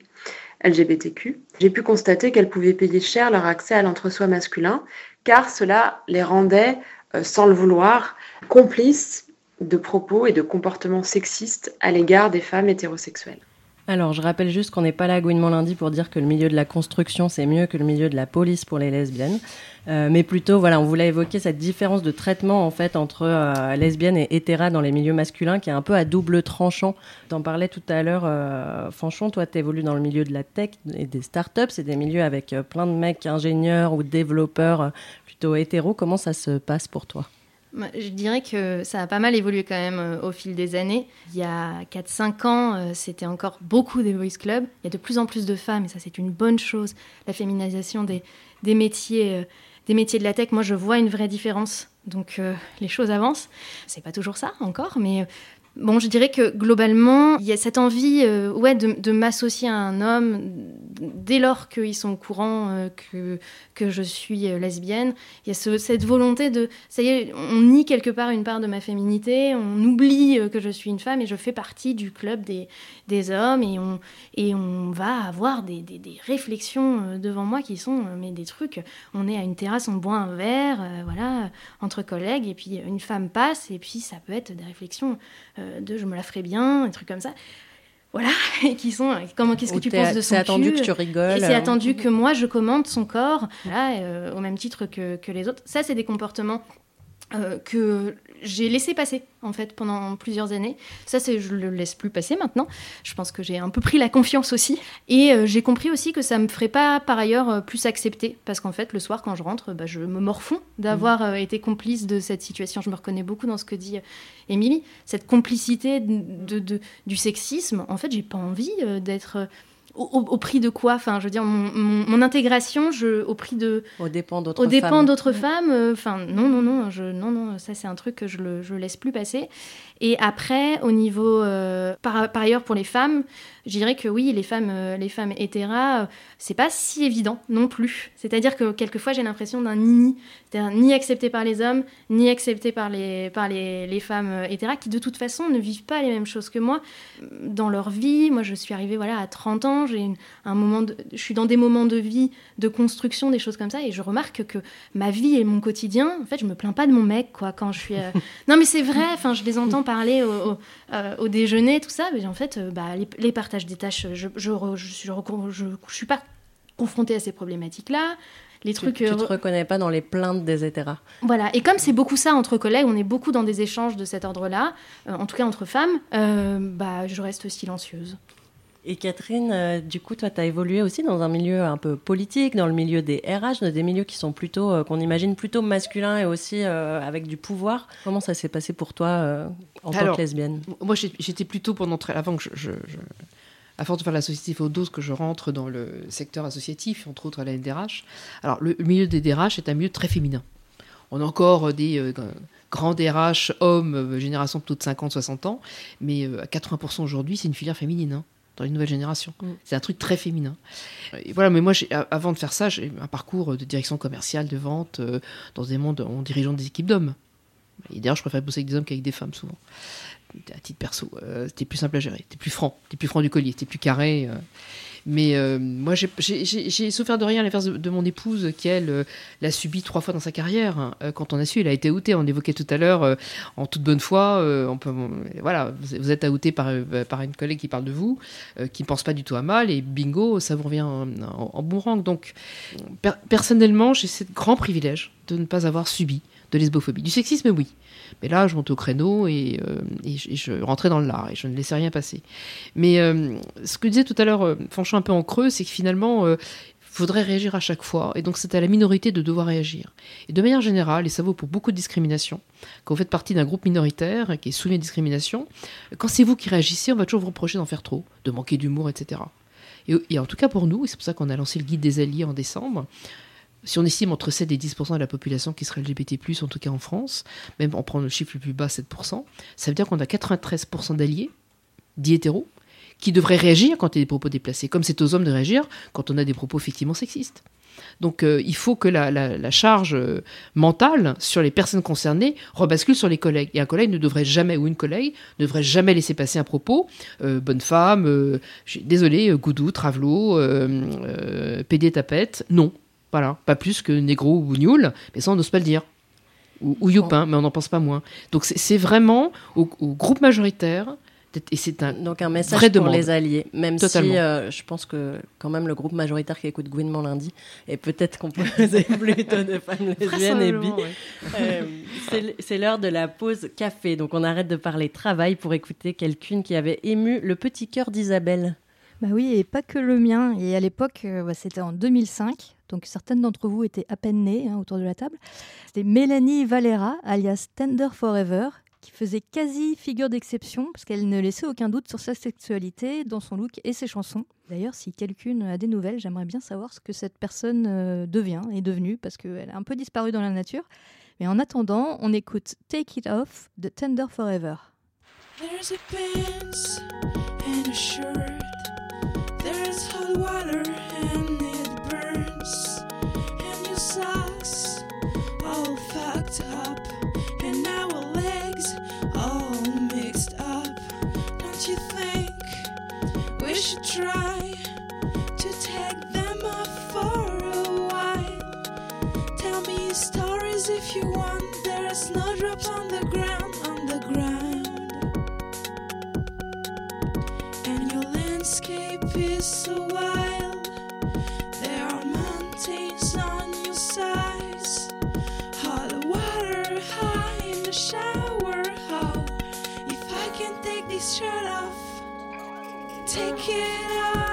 LGBTQ, j'ai pu constater qu'elles pouvaient payer cher leur accès à l'entre-soi masculin, car cela les rendait, euh, sans le vouloir, complices de propos et de comportements sexistes à l'égard des femmes hétérosexuelles. Alors, je rappelle juste qu'on n'est pas là Gouinement lundi pour dire que le milieu de la construction, c'est mieux que le milieu de la police pour les lesbiennes. Euh, mais plutôt, voilà, on voulait évoquer cette différence de traitement, en fait, entre euh, lesbiennes et hétéras dans les milieux masculins, qui est un peu à double tranchant. T'en parlais tout à l'heure, euh, Fanchon, toi, t'évolues dans le milieu de la tech et des startups. C'est des milieux avec euh, plein de mecs ingénieurs ou développeurs plutôt hétéros. Comment ça se passe pour toi? Je dirais que ça a pas mal évolué quand même euh, au fil des années. Il y a 4-5 ans, euh, c'était encore beaucoup des voice clubs. Il y a de plus en plus de femmes, et ça c'est une bonne chose. La féminisation des, métiers, euh, des métiers de la tech, moi je vois une vraie différence. Donc les choses avancent. C'est pas toujours ça encore, mais bon, je dirais que globalement, il y a cette envie euh, ouais, de, de m'associer à un homme dès lors qu'ils sont au courant euh, que, que je suis euh, lesbienne. Il y a ce- cette volonté de, ça y est, on nie quelque part une part de ma féminité, on oublie que je suis une femme et je fais partie du club des, des hommes et on, et on va avoir des, des, des réflexions devant moi qui sont mais des trucs. On est à une terrasse, on boit un verre, voilà, entre collègues et puis une femme passe et puis ça peut être des réflexions de je me la ferai bien, des trucs comme ça. Voilà, et qui sont euh, comment qu'est-ce que tu penses de son C'est attendu cul que tu rigoles. et c'est euh, attendu que moi je commande son corps, là, euh, au même titre que, que les autres. Ça, c'est des comportements euh, que j'ai laissé passer en fait pendant plusieurs années. Ça, c'est je le laisse plus passer maintenant. Je pense que j'ai un peu pris la confiance aussi, et euh, j'ai compris aussi que ça me ferait pas par ailleurs euh, plus accepter, parce qu'en fait, le soir quand je rentre, bah, je me morfonds d'avoir euh, été complice de cette situation. Je me reconnais beaucoup dans ce que dit Émilie, cette complicité de, de- du sexisme. En fait, j'ai pas envie d'être au, prix de quoi Enfin, je veux dire, mon, mon- mon intégration, je, au prix de, Au dépend d'autres au dépend femmes. d'autres femmes. euh, Enfin, non, non, non, je, non, non, ça c'est un truc que je le, je laisse plus passer. Et après, au niveau, euh, par, par ailleurs pour les femmes, je dirais que oui, les femmes, euh, les femmes hétéras, euh, c'est pas si évident non plus. C'est-à-dire que quelquefois j'ai l'impression d'un nini, c'est-à-dire ni accepté par les hommes, ni accepté par les, par les, les femmes euh, hétéras qui de toute façon ne vivent pas les mêmes choses que moi dans leur vie. Moi, je suis arrivée voilà à 30 ans, j'ai un moment, de- je suis dans des moments de vie, de construction, des choses comme ça, et je remarque que ma vie et mon quotidien, en fait, je me plains pas de mon mec, quoi, quand je suis. euh, non, mais c'est vrai. Enfin, je les entends parler au, au, euh, au déjeuner, tout ça, mais en fait, bah, les, les partages des tâches, je je, re- je, suis, recon- je, je suis pas confrontée à ces problématiques-là. Les Tu, trucs. tu euh, te reconnais pas dans les plaintes des hétéras. voilà, et comme c'est beaucoup ça entre collègues, on est beaucoup dans des échanges de cet ordre-là, euh, en tout cas entre femmes, euh, bah, je reste silencieuse. Et Catherine, euh, du coup, toi, tu as évolué aussi dans un milieu un peu politique, dans le milieu des RH, dans des milieux qui sont plutôt, euh, qu'on imagine plutôt masculins et aussi euh, avec du pouvoir. Comment ça s'est passé pour toi euh, en tant que lesbienne? Moi, j'étais plutôt pendant très avant que je, je- je- à force de faire l'associatif au doses que je rentre dans le secteur associatif, entre autres à la NDRH. Alors, le milieu des DRH est un milieu très féminin. On a encore des euh, grands DRH hommes, euh, génération plutôt de 50-60 ans, mais euh, à 80% aujourd'hui, c'est une filière féminine. hein, dans les nouvelles générations. Mm. C'est un truc très féminin. Et voilà, mais moi, avant de faire ça, j'ai eu un parcours de direction commerciale, de vente, dans des mondes en dirigeant des équipes d'hommes. Et d'ailleurs, je préfère bosser avec des hommes qu'avec des femmes, souvent à titre perso, euh, c'était plus simple à gérer, c'était plus franc, c'était plus franc du collier, c'était plus carré. euh. Mais euh, moi, j'ai- souffert de rien à l'inverse de, de mon épouse, qui elle l'a subi trois fois dans sa carrière. hein. Quand on a su, elle a été outée. On évoquait tout à l'heure, en toute bonne foi, on peut, voilà, vous êtes outé par, par une collègue qui parle de vous, qui ne pense pas du tout à mal, et bingo, ça vous revient en, en, en boomerang. Donc, per- personnellement, j'ai ce grand privilège de ne pas avoir subi de lesbophobie. Du sexisme, oui. Mais là, je montais au créneau et, euh, et je, rentrais dans le lard et je ne laissais rien passer. Mais euh, ce que disait tout à l'heure, euh, franchement un peu en creux, c'est que finalement, euh, il faudrait réagir à chaque fois. Et donc, c'est à la minorité de devoir réagir. Et de manière générale, et ça vaut pour beaucoup de discriminations, quand vous faites partie d'un groupe minoritaire qui est soumis à discrimination, quand c'est vous qui réagissez, on va toujours vous reprocher d'en faire trop, de manquer d'humour, etc. Et, et en tout cas pour nous, et c'est pour ça qu'on a lancé le guide des alliés en décembre, si on estime entre 7 et 10% de la population qui serait LGBT+, en tout cas en France, même en prenant le chiffre le plus bas, 7% ça veut dire qu'on a 93 d'alliés, dits hétéros, qui devraient réagir quand il y a des propos déplacés, comme c'est aux hommes de réagir quand on a des propos effectivement sexistes. Donc euh, il faut que la, charge euh, mentale sur les personnes concernées rebascule sur les collègues. Et un collègue ne devrait jamais, ou une collègue, ne devrait jamais laisser passer un propos, euh, bonne femme, désolé, goudou, travelot, PD tapette, non. Voilà, pas plus que négro ou nul, mais ça on n'ose pas le dire. Ou, ou youpin, mais on n'en pense pas moins. Donc c'est- vraiment au, au groupe majoritaire, et c'est un Donc un message pour demande. les alliés, même Totalement. si euh, je pense que quand même le groupe majoritaire qui écoute Gouinement lundi, et peut-être composé plutôt de femmes lesbiennes et bi. Ouais. Euh, c'est l'heure de la pause café, donc on arrête de parler travail pour écouter quelqu'une qui avait ému le petit cœur d'Isabelle. Bah oui, et pas que le mien. Et à l'époque, euh, bah, c'était en 2005, donc certaines d'entre vous étaient à peine nées hein, autour de la table. C'était Mélanie Valera, alias Tender Forever, qui faisait quasi figure d'exception, parce qu'elle ne laissait aucun doute sur sa sexualité, dans son look et ses chansons. D'ailleurs, si quelqu'un a des nouvelles, j'aimerais bien savoir ce que cette personne euh, devient, est devenue, parce qu'elle a un peu disparu dans la nature. Mais en attendant, on écoute Take It Off de Tender Forever. There's a and a shirt. There's hot water want. There's no drops on the ground, on the ground. And your landscape is so wild. There are mountains on your sides. Hot water high in the shower. How if I can take this shirt off, take it off.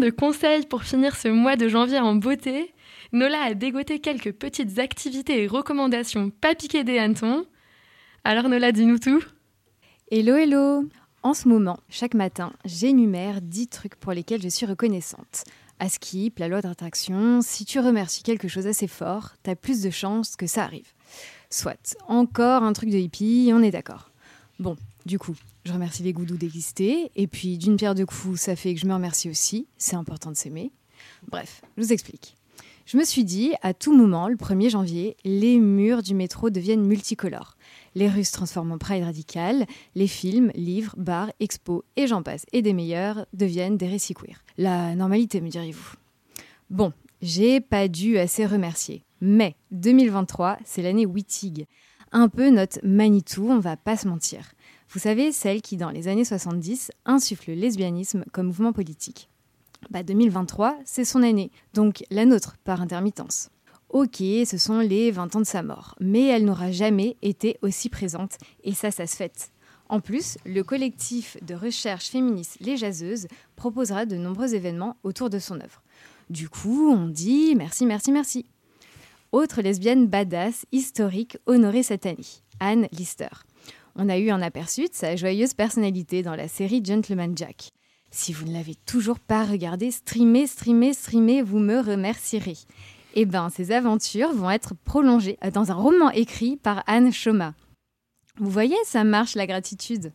De conseils pour finir ce mois de janvier en beauté Nola a dégoté quelques petites activités et recommandations pas piquées des hannetons. Alors Nola, dis-nous tout. Hello, hello En ce moment, chaque matin, j'énumère 10 trucs pour lesquels je suis reconnaissante. À Skip, la loi d'attraction, si tu remercies quelque chose assez fort, t'as plus de chances que ça arrive. Soit, encore un truc de hippie, on est d'accord. Bon, du coup, je remercie les goudous d'exister, et puis d'une pierre deux coups, ça fait que je me remercie aussi, c'est important de s'aimer. Bref, je vous explique. Je me suis dit, à tout moment, le 1er janvier, les murs du métro deviennent multicolores. Les rues se transforment en pride radical, les films, livres, bars, expos et j'en passe, et des meilleurs deviennent des récits queer. La normalité, me diriez-vous. Bon, j'ai pas dû assez remercier. Mais 2023, c'est l'année Wittig. Un peu notre Manitou, on va pas se mentir. Vous savez, celle qui, dans les années 70, insuffle le lesbianisme comme mouvement politique. Bah 2023, c'est son année, donc la nôtre par intermittence. Ok, ce sont les 20 ans de sa mort, mais elle n'aura jamais été aussi présente, et ça, ça se fête. En plus, le collectif de recherche féministe Les Jaseuses proposera de nombreux événements autour de son œuvre. Du coup, on dit merci, merci, merci. Autre lesbienne badass, historique, honorée cette année, Anne Lister. On a eu un aperçu de sa joyeuse personnalité dans la série Gentleman Jack. Si vous ne l'avez toujours pas regardé, streamez, streamez, streamez, vous me remercierez. Eh bien, ces aventures vont être prolongées dans un roman écrit par Anne Choma. Vous voyez, ça marche la gratitude.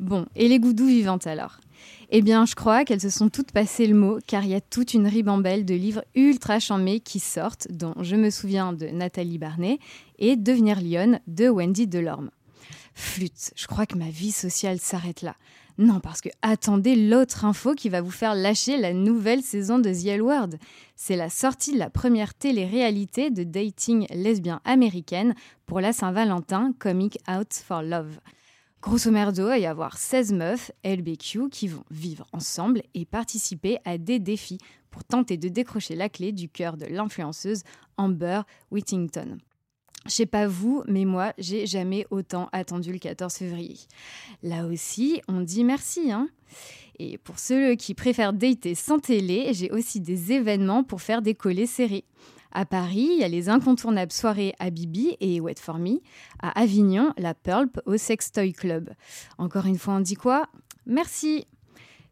Bon, et les goudous vivantes alors? Eh bien, je crois qu'elles se sont toutes passées le mot, car il y a toute une ribambelle de livres ultra chamés qui sortent, dont je me souviens de Nathalie Barnet et Devenir lionne de Wendy Delorme. Flûte, je crois que ma vie sociale s'arrête là. Non, parce que attendez l'autre info qui va vous faire lâcher la nouvelle saison de The L Word. C'est la sortie de la première télé-réalité de dating lesbien américaine pour la Saint-Valentin, Comic Out for Love. Grosso merdo, il va y avoir 16 meufs LBQ qui vont vivre ensemble et participer à des défis pour tenter de décrocher la clé du cœur de l'influenceuse Amber Whittington. Je sais pas vous, mais moi, j'ai jamais autant attendu le 14 février. Là aussi, on dit merci, hein. Et pour ceux qui préfèrent dater sans télé, j'ai aussi des événements pour faire décoller séries. À Paris, il y a les incontournables soirées à Bibi et Wet For Me. À Avignon, la Pulp au Sex Toy Club. Encore une fois, on dit quoi? Merci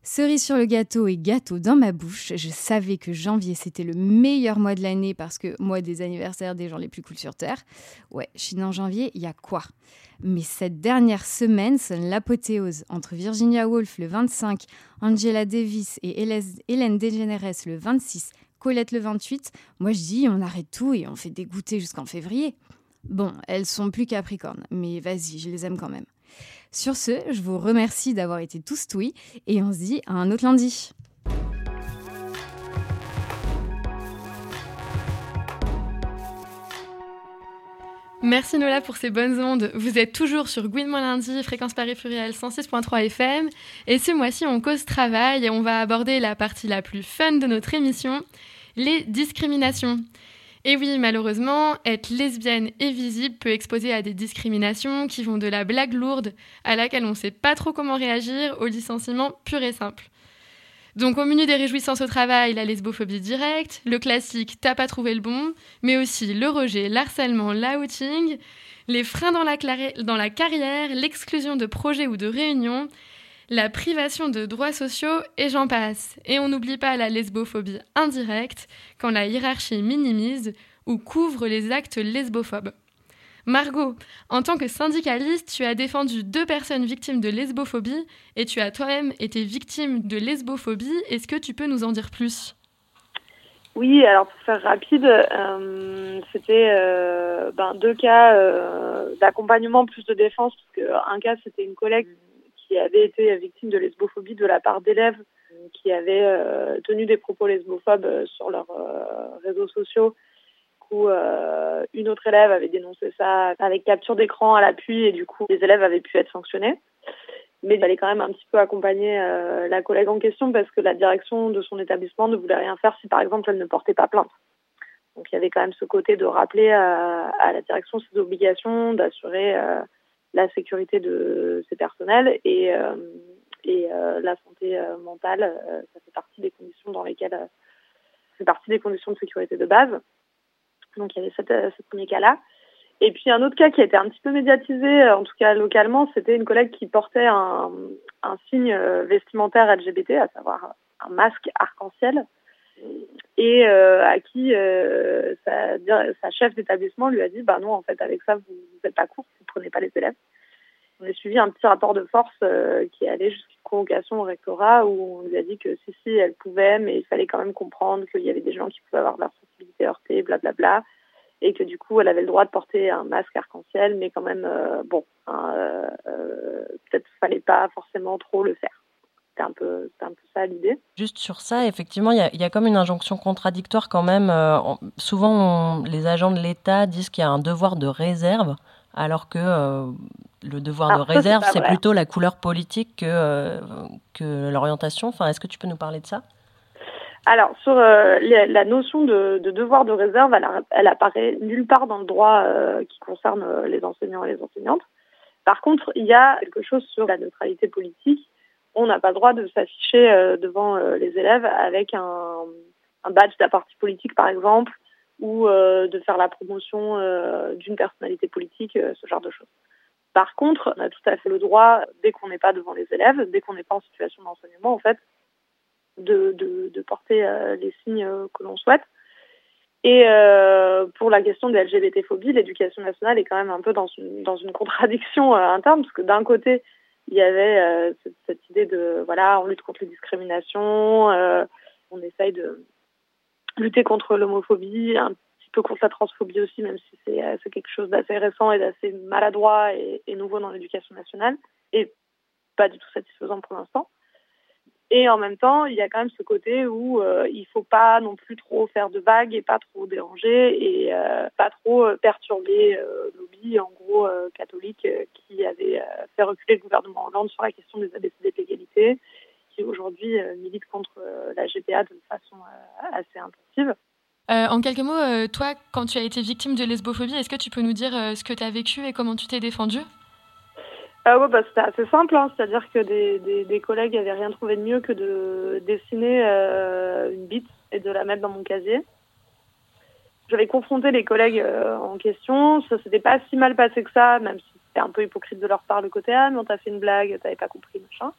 Cerise sur le gâteau et gâteau dans ma bouche, je savais que janvier c'était le meilleur mois de l'année parce que mois des anniversaires des gens les plus cool sur Terre. Ouais, je suis en janvier, il y a quoi? Mais cette dernière semaine sonne l'apothéose entre Virginia Woolf le 25, Angela Davis et Hélène DeGeneres le 26, Colette le 28. Moi je dis on arrête tout et on fait dégoûter jusqu'en février. Bon, elles sont plus capricornes, mais vas-y, je les aime quand même. Sur ce, je vous remercie d'avoir été tous touis et on se dit à un autre lundi. Merci Nola pour ces bonnes ondes. Vous êtes toujours sur Gouinement lundi, fréquence Paris Furiel 106.3 FM. Et ce mois-ci, on cause travail et on va aborder la partie la plus fun de notre émission, les discriminations. Et oui, malheureusement, être lesbienne et visible peut exposer à des discriminations qui vont de la blague lourde à laquelle on ne sait pas trop comment réagir au licenciement pur et simple. Donc au menu des réjouissances au travail, la lesbophobie directe, le classique t'as pas trouvé le bon, mais aussi le rejet, l'harcèlement, l'outing, les freins dans la, dans la carrière, l'exclusion de projets ou de réunions, la privation de droits sociaux et j'en passe. Et on n'oublie pas la lesbophobie indirecte quand la hiérarchie minimise ou couvre les actes lesbophobes. Margot, en tant que syndicaliste, tu as défendu deux personnes victimes de lesbophobie et tu as toi-même été victime de lesbophobie. Est-ce que tu peux nous en dire plus? Oui, alors pour faire rapide, euh, c'était euh, ben, deux cas euh, d'accompagnement plus de défense, parce cas c'était une collègue qui avait été victime de lesbophobie de la part d'élèves qui avaient euh, tenu des propos lesbophobes euh, sur leurs euh, réseaux sociaux. Où, une autre élève avait dénoncé ça avec capture d'écran à l'appui et du coup les élèves avaient pu être sanctionnés. Mais il fallait quand même un petit peu accompagner la collègue en question parce que la direction de son établissement ne voulait rien faire si par exemple elle ne portait pas plainte. Donc il y avait quand même ce côté de rappeler à, la direction ses obligations, d'assurer la sécurité de ses personnels et, euh, et euh, la santé euh, mentale, ça fait partie des conditions dans lesquelles c'est partie des conditions de sécurité de base. Donc il y avait ce premier cas-là. Et puis un autre cas qui a été un petit peu médiatisé, en tout cas localement, c'était une collègue qui portait un, un signe vestimentaire LGBT, à savoir un masque arc-en-ciel, et euh, à qui euh, sa, sa, chef d'établissement lui a dit bah non en fait avec ça vous n'êtes pas court, vous prenez pas les élèves. On a suivi un petit rapport de force euh, qui allait jusqu'à convocation au rectorat où on lui a dit que si si elle pouvait mais il fallait quand même comprendre qu'il y avait des gens qui pouvaient avoir leur sensibilité heurtée, blablabla et que du coup elle avait le droit de porter un masque arc-en-ciel mais quand même bon hein, peut-être fallait pas forcément trop le faire un peu, un peu ça l'idée. Juste sur ça, effectivement, il y, a, comme une injonction contradictoire quand même. Euh, souvent, les agents de l'État disent qu'il y a un devoir de réserve, alors que euh, le devoir de réserve, c'est plutôt la couleur politique que, euh, que l'orientation. Enfin, est-ce que tu peux nous parler de ça? Alors, sur la notion de, devoir de réserve, elle, elle, apparaît nulle part dans le droit qui concerne les enseignants et les enseignantes. Par contre, il y a quelque chose sur la neutralité politique on n'a pas le droit de s'afficher euh, devant euh, les élèves avec un, badge d'un parti politique, par exemple, ou euh, de faire la promotion d'une personnalité politique, ce genre de choses. Par contre, on a tout à fait le droit, dès qu'on n'est pas devant les élèves, dès qu'on n'est pas en situation d'enseignement, en fait, de, porter les signes que l'on souhaite. Et pour la question des LGBT-phobies, l'éducation nationale est quand même un peu dans une, dans une contradiction interne, parce que d'un côté, il y avait cette, cette, idée de voilà, on lutte contre les discriminations, on essaye de lutter contre l'homophobie, un petit peu contre la transphobie aussi, même si c'est quelque chose d'assez récent et d'assez maladroit et, et, nouveau dans l'éducation nationale, et pas du tout satisfaisant pour l'instant. Et en même temps, il y a quand même ce côté où euh, il faut pas non plus trop faire de vagues et pas trop déranger et euh, pas trop euh, perturber euh, lobby, en gros euh, catholique, qui avait fait reculer le gouvernement Hollande sur la question des ABCD de l'égalité, qui aujourd'hui milite contre la GPA de façon assez intensive. en quelques mots, toi, quand tu as été victime de lesbophobie, est-ce que tu peux nous dire ce que tu as vécu et comment tu t'es défendue? Ah ouais, bah, c'était assez simple, hein. c'est-à-dire que des, des, collègues n'avaient rien trouvé de mieux que de dessiner euh, une bite et de la mettre dans mon casier. J'avais confronté les collègues euh, en question, ça s'était pas si mal passé que ça, même si c'était un peu hypocrite de leur part le côté ah mais on t'a fait une blague, t'avais pas compris machin.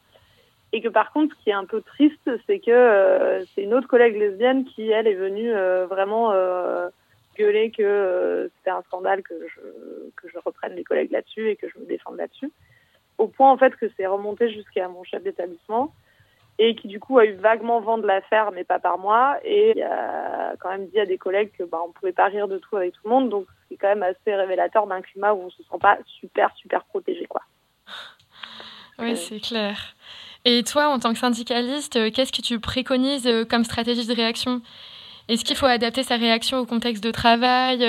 Et que par contre, ce qui est un peu triste, c'est que euh, c'est une autre collègue lesbienne qui elle est venue euh, vraiment euh, gueuler que euh, c'était un scandale que que je reprenne les collègues là-dessus et que je me défende là-dessus au point en fait que c'est remonté jusqu'à mon chef d'établissement et qui du coup a eu vaguement vent de l'affaire mais pas par moi et a quand même dit à des collègues que bah, on pouvait pas rire de tout avec tout le monde donc c'est quand même assez révélateur d'un climat où on se sent pas super super protégé quoi. Oui, c'est clair. Et toi, en tant que syndicaliste, qu'est-ce que tu préconises comme stratégie de réaction? Est-ce qu'il faut adapter sa réaction au contexte de travail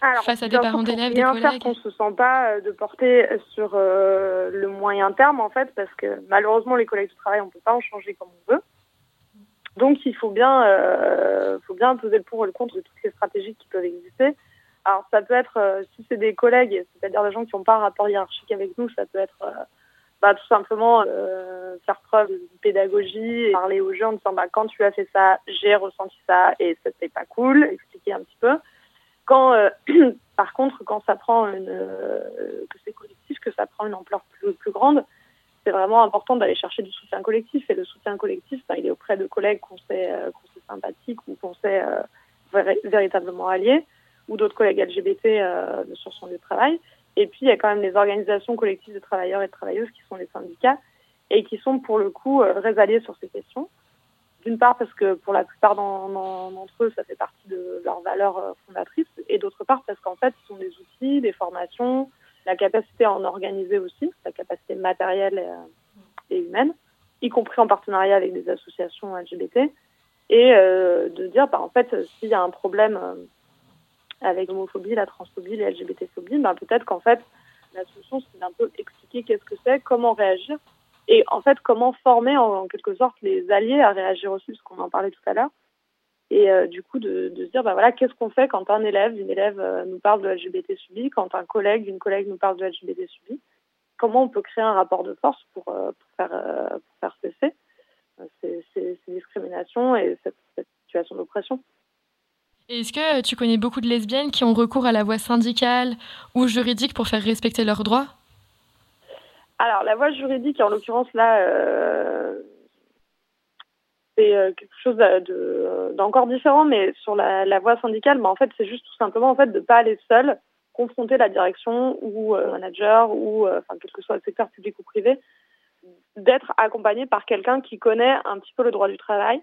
alors, face à des parents d'élèves, des collègues faire qu'on se sent pas de porter sur euh, le moyen terme en fait, parce que malheureusement les collègues de travail on peut pas en changer comme on veut. Donc il faut bien, euh, faut bien peser le pour et le contre de toutes les stratégies qui peuvent exister. Alors ça peut être, euh, si c'est des collègues, c'est-à-dire des gens qui n'ont pas un rapport hiérarchique avec nous, ça peut être euh, bah, tout simplement euh, faire preuve de pédagogie et parler aux gens en disant bah, quand tu as fait ça, j'ai ressenti ça et c'était pas cool, expliquer un petit peu. Quand, euh, par contre, quand ça prend une, euh, que c'est collectif, que ça prend une ampleur plus, grande, c'est vraiment important d'aller chercher du soutien collectif. Et le soutien collectif, ben, il est auprès de collègues qu'on sait, euh, qu'on sait sympathiques ou qu'on sait véritablement alliés, ou d'autres collègues LGBT sur son lieu de travail. Et puis, il y a quand même les organisations collectives de travailleurs et de travailleuses qui sont les syndicats et qui sont pour le coup euh, résalliés sur ces questions. D'une part parce que pour la plupart d'entre eux, ça fait partie de leurs valeurs fondatrices, et d'autre part parce qu'en fait, ils ont des outils, des formations, la capacité à en organiser aussi, la capacité matérielle et, et humaine, y compris en partenariat avec des associations LGBT, et euh, de dire, bah, en fait, s'il y a un problème euh, avec l'homophobie, la transphobie, les LGBT-phobies, bah, peut-être qu'en fait, la solution, c'est d'un peu expliquer qu'est-ce que c'est, comment réagir, et en fait comment former en, quelque sorte les alliés à réagir aussi, parce qu'on en parlait tout à l'heure. Et euh, du coup, de, se dire, bah voilà, qu'est-ce qu'on fait quand un élève, une élève euh, nous parle de LGBT subi, quand un collègue, une collègue nous parle de LGBT subi, comment on peut créer un rapport de force pour, euh, faire, faire cesser ces, ces, ces discriminations et cette, cette situation d'oppression? Est-ce que tu connais beaucoup de lesbiennes qui ont recours à la voie syndicale ou juridique pour faire respecter leurs droits? Alors, la voie juridique, en l'occurrence, là, euh, c'est quelque chose d'encore de, différent, mais sur la, voie syndicale, bah, en fait, c'est juste tout simplement en fait, de ne pas aller seul confronter la direction ou euh, manager ou, euh, quel que soit le secteur public ou privé, d'être accompagné par quelqu'un qui connaît un petit peu le droit du travail,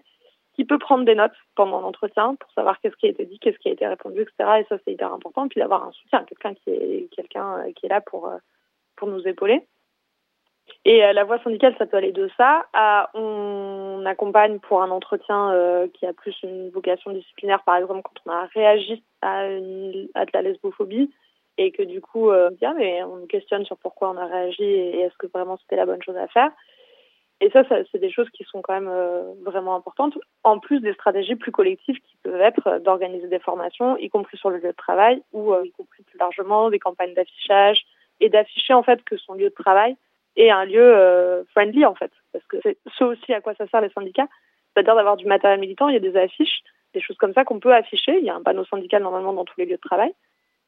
qui peut prendre des notes pendant l'entretien pour savoir qu'est-ce qui a été dit, qu'est-ce qui a été répondu, etc. Et ça, c'est hyper important. Puis d'avoir un soutien, quelqu'un qui est, quelqu'un qui est là pour, pour nous épauler. Et euh, la voie syndicale, ça peut aller de ça à on accompagne pour un entretien euh, qui a plus une vocation disciplinaire, par exemple quand on a réagi à, une, à de la lesbophobie et que du coup, euh, bien, mais on nous questionne sur pourquoi on a réagi et est-ce que vraiment c'était la bonne chose à faire. Et ça, ça c'est des choses qui sont quand même euh, vraiment importantes, en plus des stratégies plus collectives qui peuvent être d'organiser des formations, y compris sur le lieu de travail, ou euh, y compris plus largement des campagnes d'affichage, et d'afficher en fait que son lieu de travail et un lieu euh, friendly en fait, parce que c'est ce aussi à quoi ça sert les syndicats, c'est-à-dire d'avoir du matériel militant, il y a des affiches, des choses comme ça qu'on peut afficher, il y a un panneau syndical normalement dans tous les lieux de travail,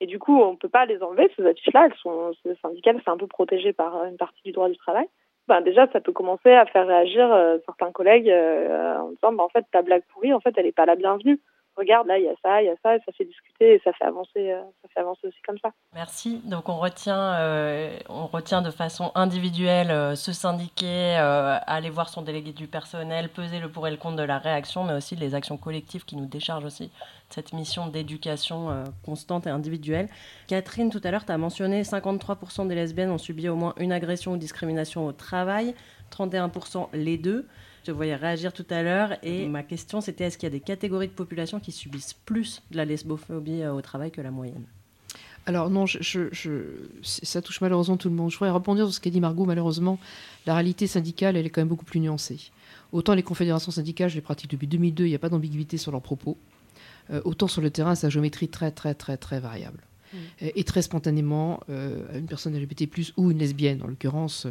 et du coup on peut pas les enlever, ces affiches-là, elles sont syndicales, c'est un peu protégé par une partie du droit du travail. Ben déjà ça peut commencer à faire réagir euh, certains collègues euh, en disant ben, en fait ta blague pourrie en fait elle est pas la bienvenue. Regarde, là, il y a ça, il y a ça, et ça fait discuter et ça fait avancer, euh, ça fait avancer aussi comme ça. Merci. Donc, on retient, euh, on retient de façon individuelle euh, se syndiquer, aller voir son délégué du personnel, peser le pour et le contre de la réaction, mais aussi les actions collectives qui nous déchargent aussi de cette mission d'éducation constante et individuelle. Catherine, tout à l'heure, tu as mentionné 53% des lesbiennes ont subi au moins une agression ou discrimination au travail, 31% les deux. Je voyais réagir tout à l'heure et ma question c'était est-ce qu'il y a des catégories de population qui subissent plus de la lesbophobie euh, au travail que la moyenne? Alors non, je, ça touche malheureusement tout le monde. Je voudrais rebondir sur ce qu'a dit Margot. Malheureusement, la réalité syndicale, elle est quand même beaucoup plus nuancée. Autant les confédérations syndicales, je les pratique depuis 2002, il n'y a pas d'ambiguïté sur leurs propos. Euh, autant sur le terrain, sa géométrie très très très très variable. Euh, et très spontanément euh, à une personne LGBT+, ou une lesbienne, en l'occurrence,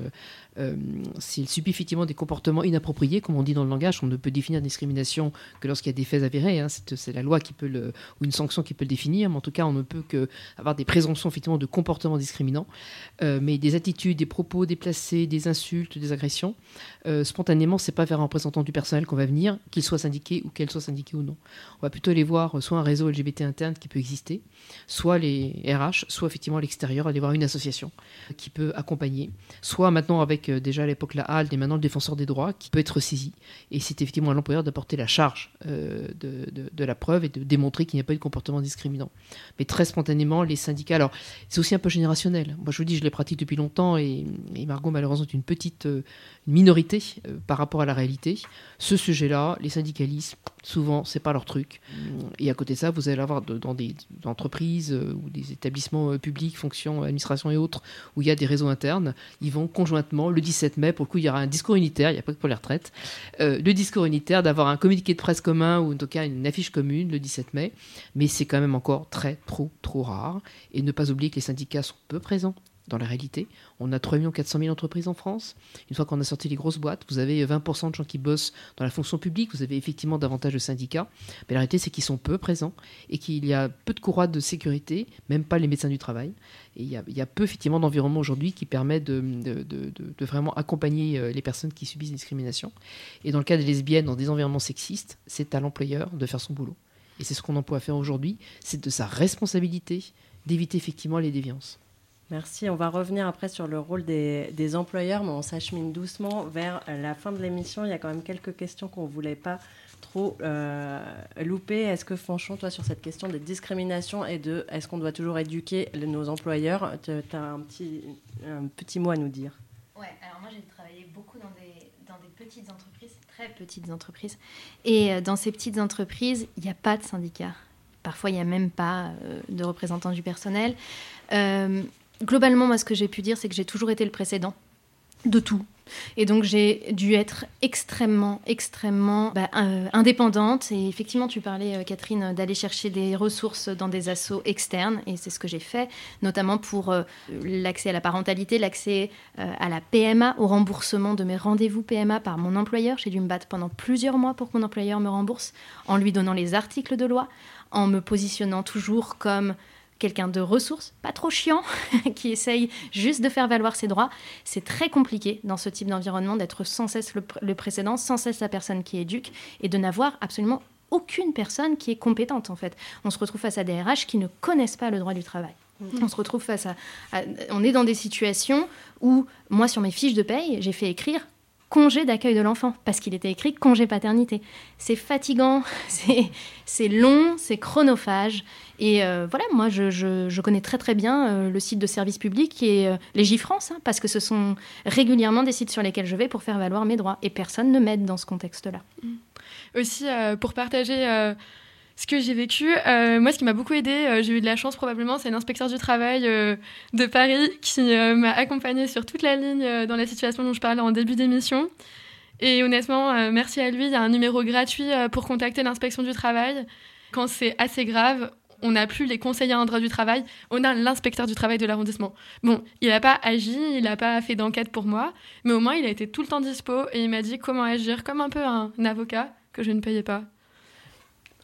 euh, s'il subit effectivement des comportements inappropriés, comme on dit dans le langage, on ne peut définir discrimination que lorsqu'il y a des faits avérés, hein, c'est la loi qui peut le, ou une sanction qui peut le définir, mais en tout cas, on ne peut que avoir des présomptions effectivement de comportements discriminants, mais des attitudes, des propos déplacés, des insultes, des agressions, spontanément, c'est pas vers un représentant du personnel qu'on va venir, qu'il soit syndiqué ou qu'elle soit syndiquée ou non. On va plutôt aller voir soit un réseau LGBT interne qui peut exister, soit les RH, soit effectivement à l'extérieur, aller voir une association qui peut accompagner, soit maintenant avec euh, déjà à l'époque la HALD et maintenant le défenseur des droits qui peut être saisi. Et c'est effectivement à l'employeur d'apporter la charge euh, de, la preuve et de démontrer qu'il n'y a pas eu de comportement discriminant. Mais très spontanément, les syndicats, alors c'est aussi un peu générationnel. Moi je vous dis, je les pratique depuis longtemps et, Margot malheureusement est une petite euh, minorité par rapport à la réalité. Ce sujet-là, les syndicalistes, souvent, c'est pas leur truc. Et à côté de ça, vous allez avoir dans des entreprises ou des établissements euh, publics, fonctions, administration et autres, où il y a des réseaux internes, ils vont conjointement, le 17 mai, pour le coup, il y aura un discours unitaire, il n'y a pas que pour les retraites, euh, le discours unitaire, d'avoir un communiqué de presse commun ou en tout cas une affiche commune le 17 mai, mais c'est quand même encore très, trop, trop rare. Et ne pas oublier que les syndicats sont peu présents dans la réalité. On a 3 400 000 entreprises en France. Une fois qu'on a sorti les grosses boîtes, vous avez 20% de gens qui bossent dans la fonction publique, vous avez effectivement davantage de syndicats. Mais la réalité, c'est qu'ils sont peu présents et qu'il y a peu de courroies de sécurité, même pas les médecins du travail. Et il y a, peu effectivement d'environnement aujourd'hui qui permet de, de, vraiment accompagner euh, les personnes qui subissent des discriminations. Et dans le cas des lesbiennes, dans des environnements sexistes, c'est à l'employeur de faire son boulot. Et c'est ce qu'on emploie à faire aujourd'hui, c'est de sa responsabilité d'éviter effectivement les déviances. Merci. On va revenir après sur le rôle des, employeurs, mais on s'achemine doucement vers la fin de l'émission. Il y a quand même quelques questions qu'on ne voulait pas trop euh, louper. Est-ce que Fanchon, toi, sur cette question des discriminations et de est-ce qu'on doit toujours éduquer nos employeurs, tu as un petit, un petit mot à nous dire? Ouais, alors moi j'ai travaillé beaucoup dans des, dans des petites entreprises, très petites entreprises. Et euh, dans ces petites entreprises, il n'y a pas de syndicat. Parfois, il n'y a même pas euh, de représentants du personnel. Globalement, moi, ce que j'ai pu dire, c'est que j'ai toujours été le précédent de tout. Et donc j'ai dû être extrêmement, extrêmement bah, euh, indépendante. Et effectivement, tu parlais, euh, Catherine, d'aller chercher des ressources dans des assos externes. Et c'est ce que j'ai fait, notamment pour euh, l'accès à la parentalité, l'accès à la PMA, au remboursement de mes rendez-vous PMA par mon employeur. J'ai dû me battre pendant plusieurs mois pour que mon employeur me rembourse, en lui donnant les articles de loi, en me positionnant toujours comme quelqu'un de ressources, pas trop chiant, qui essaye juste de faire valoir ses droits. C'est très compliqué dans ce type d'environnement d'être sans cesse le, précédent, sans cesse la personne qui éduque et de n'avoir absolument aucune personne qui est compétente en fait. On se retrouve face à des RH qui ne connaissent pas le droit du travail. Mm-hmm. On se retrouve face à, On est dans des situations où, moi, sur mes fiches de paye, j'ai fait écrire congé d'accueil de l'enfant, parce qu'il était écrit congé paternité. C'est fatigant, c'est long, c'est chronophage. Et euh, voilà, moi, je, connais très très bien euh, le site de service public et euh, les hein, parce que ce sont régulièrement des sites sur lesquels je vais pour faire valoir mes droits. Et personne ne m'aide dans ce contexte-là. Mmh. Aussi, pour partager ce que j'ai vécu, euh, moi, ce qui m'a beaucoup aidé, euh, j'ai eu de la chance probablement, c'est l'inspecteur du travail euh, de Paris qui m'a accompagnée sur toute la ligne dans la situation dont je parlais en début d'émission. Et honnêtement, merci à lui, il y a un numéro gratuit pour contacter l'inspection du travail. Quand c'est assez grave, on n'a plus les conseillers en droit du travail, on a l'inspecteur du travail de l'arrondissement. Bon, il n'a pas agi, il n'a pas fait d'enquête pour moi, mais au moins il a été tout le temps dispo et il m'a dit comment agir, comme un peu un avocat que je ne payais pas.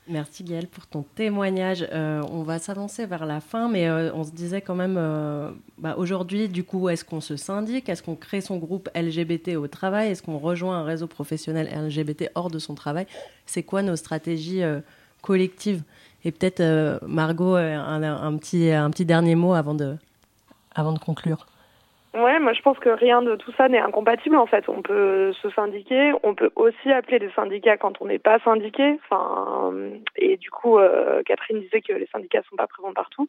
Merci Gaëlle pour ton témoignage. Euh, on va s'avancer vers la fin, mais euh, on se disait quand même, euh, bah, aujourd'hui, du coup, est-ce qu'on se syndique? Est-ce qu'on crée son groupe LGBT au travail? Est-ce qu'on rejoint un réseau professionnel LGBT hors de son travail? C'est quoi nos stratégies collective. Et peut-être, Margot, un, petit, dernier mot avant de conclure. Ouais, moi je pense que rien de tout ça n'est incompatible en fait. On peut se syndiquer, on peut aussi appeler des syndicats quand on n'est pas syndiqué. Enfin, et du coup, euh, Catherine disait que les syndicats sont pas présents partout.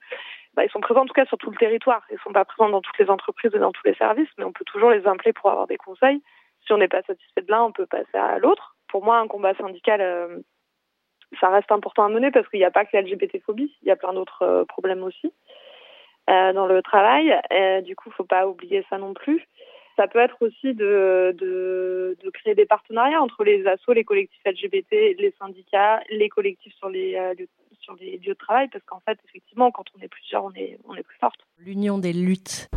Bah, ils sont présents en tout cas sur tout le territoire. Ils sont pas présents dans toutes les entreprises et dans tous les services, mais on peut toujours les appeler pour avoir des conseils. Si on n'est pas satisfait de l'un, on peut passer à l'autre. Pour moi, un combat syndical, euh, ça reste important à mener parce qu'il n'y a pas que l'LGBT-phobie, il y a plein d'autres euh, problèmes aussi. Euh, dans le travail. Du coup, faut pas oublier ça non plus. Ça peut être aussi de, de, de, créer des partenariats entre les assos, les collectifs LGBT, les syndicats, les collectifs sur les, euh, sur les lieux de travail, parce qu'en fait, effectivement, quand on est plusieurs, on est, on est plus forte. L'union des luttes.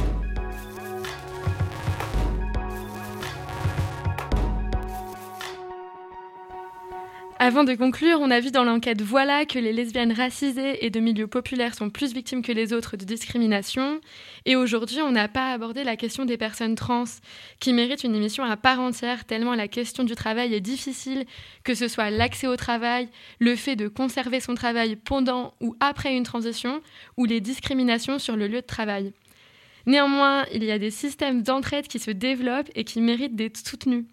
Avant de conclure, on a vu dans l'enquête Voilà que les lesbiennes racisées et de milieux populaires sont plus victimes que les autres de discrimination. Et aujourd'hui, on n'a pas abordé la question des personnes trans, qui méritent une émission à part entière, tellement la question du travail est difficile, que ce soit l'accès au travail, le fait de conserver son travail pendant ou après une transition, ou les discriminations sur le lieu de travail. Néanmoins, il y a des systèmes d'entraide qui se développent et qui méritent d'être soutenus.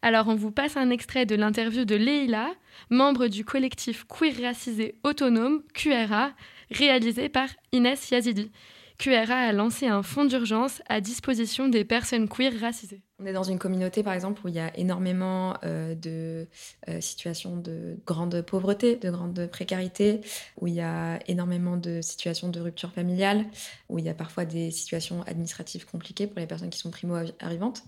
Alors on vous passe un extrait de l'interview de Leila, membre du collectif Queer Racisé Autonome, QRA, réalisé par Inès Yazidi. QRA a lancé un fonds d'urgence à disposition des personnes queer racisées. On est dans une communauté, par exemple, où il y a énormément euh, de euh, situations de grande pauvreté, de grande précarité, où il y a énormément de situations de rupture familiale, où il y a parfois des situations administratives compliquées pour les personnes qui sont primo-arrivantes.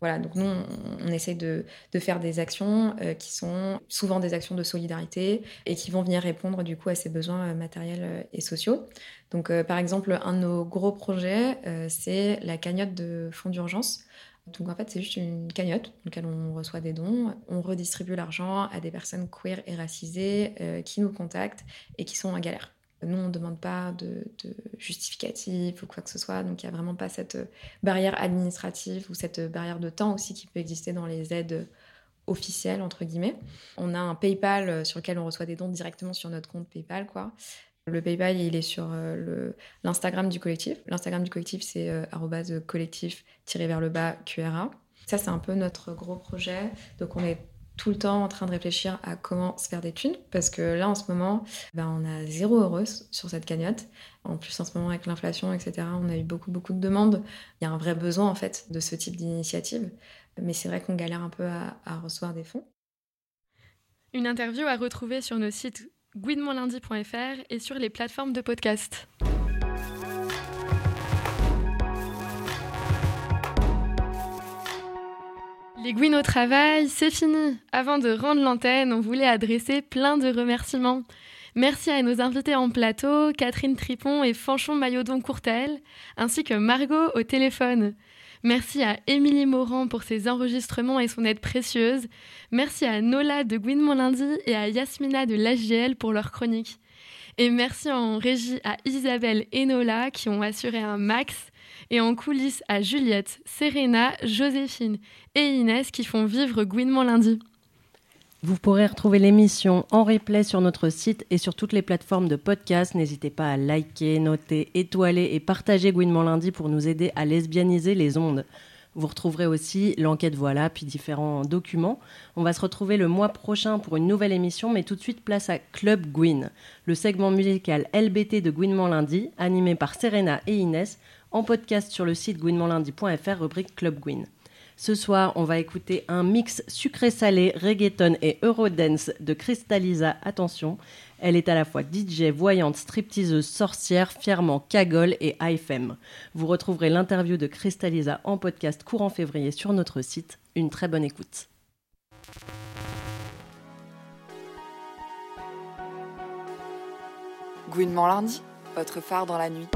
Voilà, donc nous, on, on essaie de, faire des actions euh, qui sont souvent des actions de solidarité et qui vont venir répondre du coup à ces besoins matériels et sociaux. Donc, par exemple, un de nos gros projets, c'est la cagnotte de fonds d'urgence. Donc en fait, c'est juste une cagnotte dans laquelle on reçoit des dons, on redistribue l'argent à des personnes queer et racisées euh, qui nous contactent et qui sont en galère. Nous, on ne demande pas de, de, justificatif ou quoi que ce soit, donc il n'y a vraiment pas cette barrière administrative ou cette barrière de temps aussi qui peut exister dans les aides officielles, entre guillemets. On a un PayPal sur lequel on reçoit des dons directement sur notre compte PayPal, quoi. Le PayPal, il est sur euh, l'Instagram du collectif. L'Instagram du collectif, c'est euh, collectif vers le bas QRA. Ça, c'est un peu notre gros projet. Donc, on est tout le temps en train de réfléchir à comment se faire des thunes parce que là, en ce moment, ben, on a zéro heureuse sur cette cagnotte. En plus, en ce moment, avec l'inflation, etc., on a eu beaucoup, beaucoup de demandes. Il y a un vrai besoin, en fait, de ce type d'initiative. Mais c'est vrai qu'on galère un peu à, à recevoir des fonds. Une interview à retrouver sur nos sites guidemonlundi.fr et sur les plateformes de podcast. Les Gouines au travail, c'est fini. Avant de rendre l'antenne, on voulait adresser plein de remerciements. Merci à nos invités en plateau, Catherine Tripon et Fanchon Maillodon-Courtel, ainsi que Margot au téléphone. Merci à Émilie Morand pour ses enregistrements et son aide précieuse. Merci à Nola de Gouinement Lundi et à Yasmina de l'HGL pour leur chronique. Et merci en régie à Isabelle et Nola qui ont assuré un max. Et en coulisses à Juliette, Serena, Joséphine et Inès qui font vivre Gouinement Lundi. Vous pourrez retrouver l'émission en replay sur notre site et sur toutes les plateformes de podcast. N'hésitez pas à liker, noter, étoiler et partager Gouinement Lundi pour nous aider à lesbianiser les ondes. Vous retrouverez aussi l'enquête Voilà, puis différents documents. On va se retrouver le mois prochain pour une nouvelle émission, mais tout de suite place à Club Gwyn, le segment musical LBT de Gouinement Lundi, animé par Serena et Inès, en podcast sur le site gouinementlundi.fr, rubrique Club Gwyn. Ce soir, on va écouter un mix sucré-salé, reggaeton et eurodance de Crystalisa. Attention, elle est à la fois DJ, voyante, stripteaseuse, sorcière, fièrement cagole et IFM. Vous retrouverez l'interview de Crystalisa en podcast courant février sur notre site. Une très bonne écoute. Gouinement lundi, votre phare dans la nuit.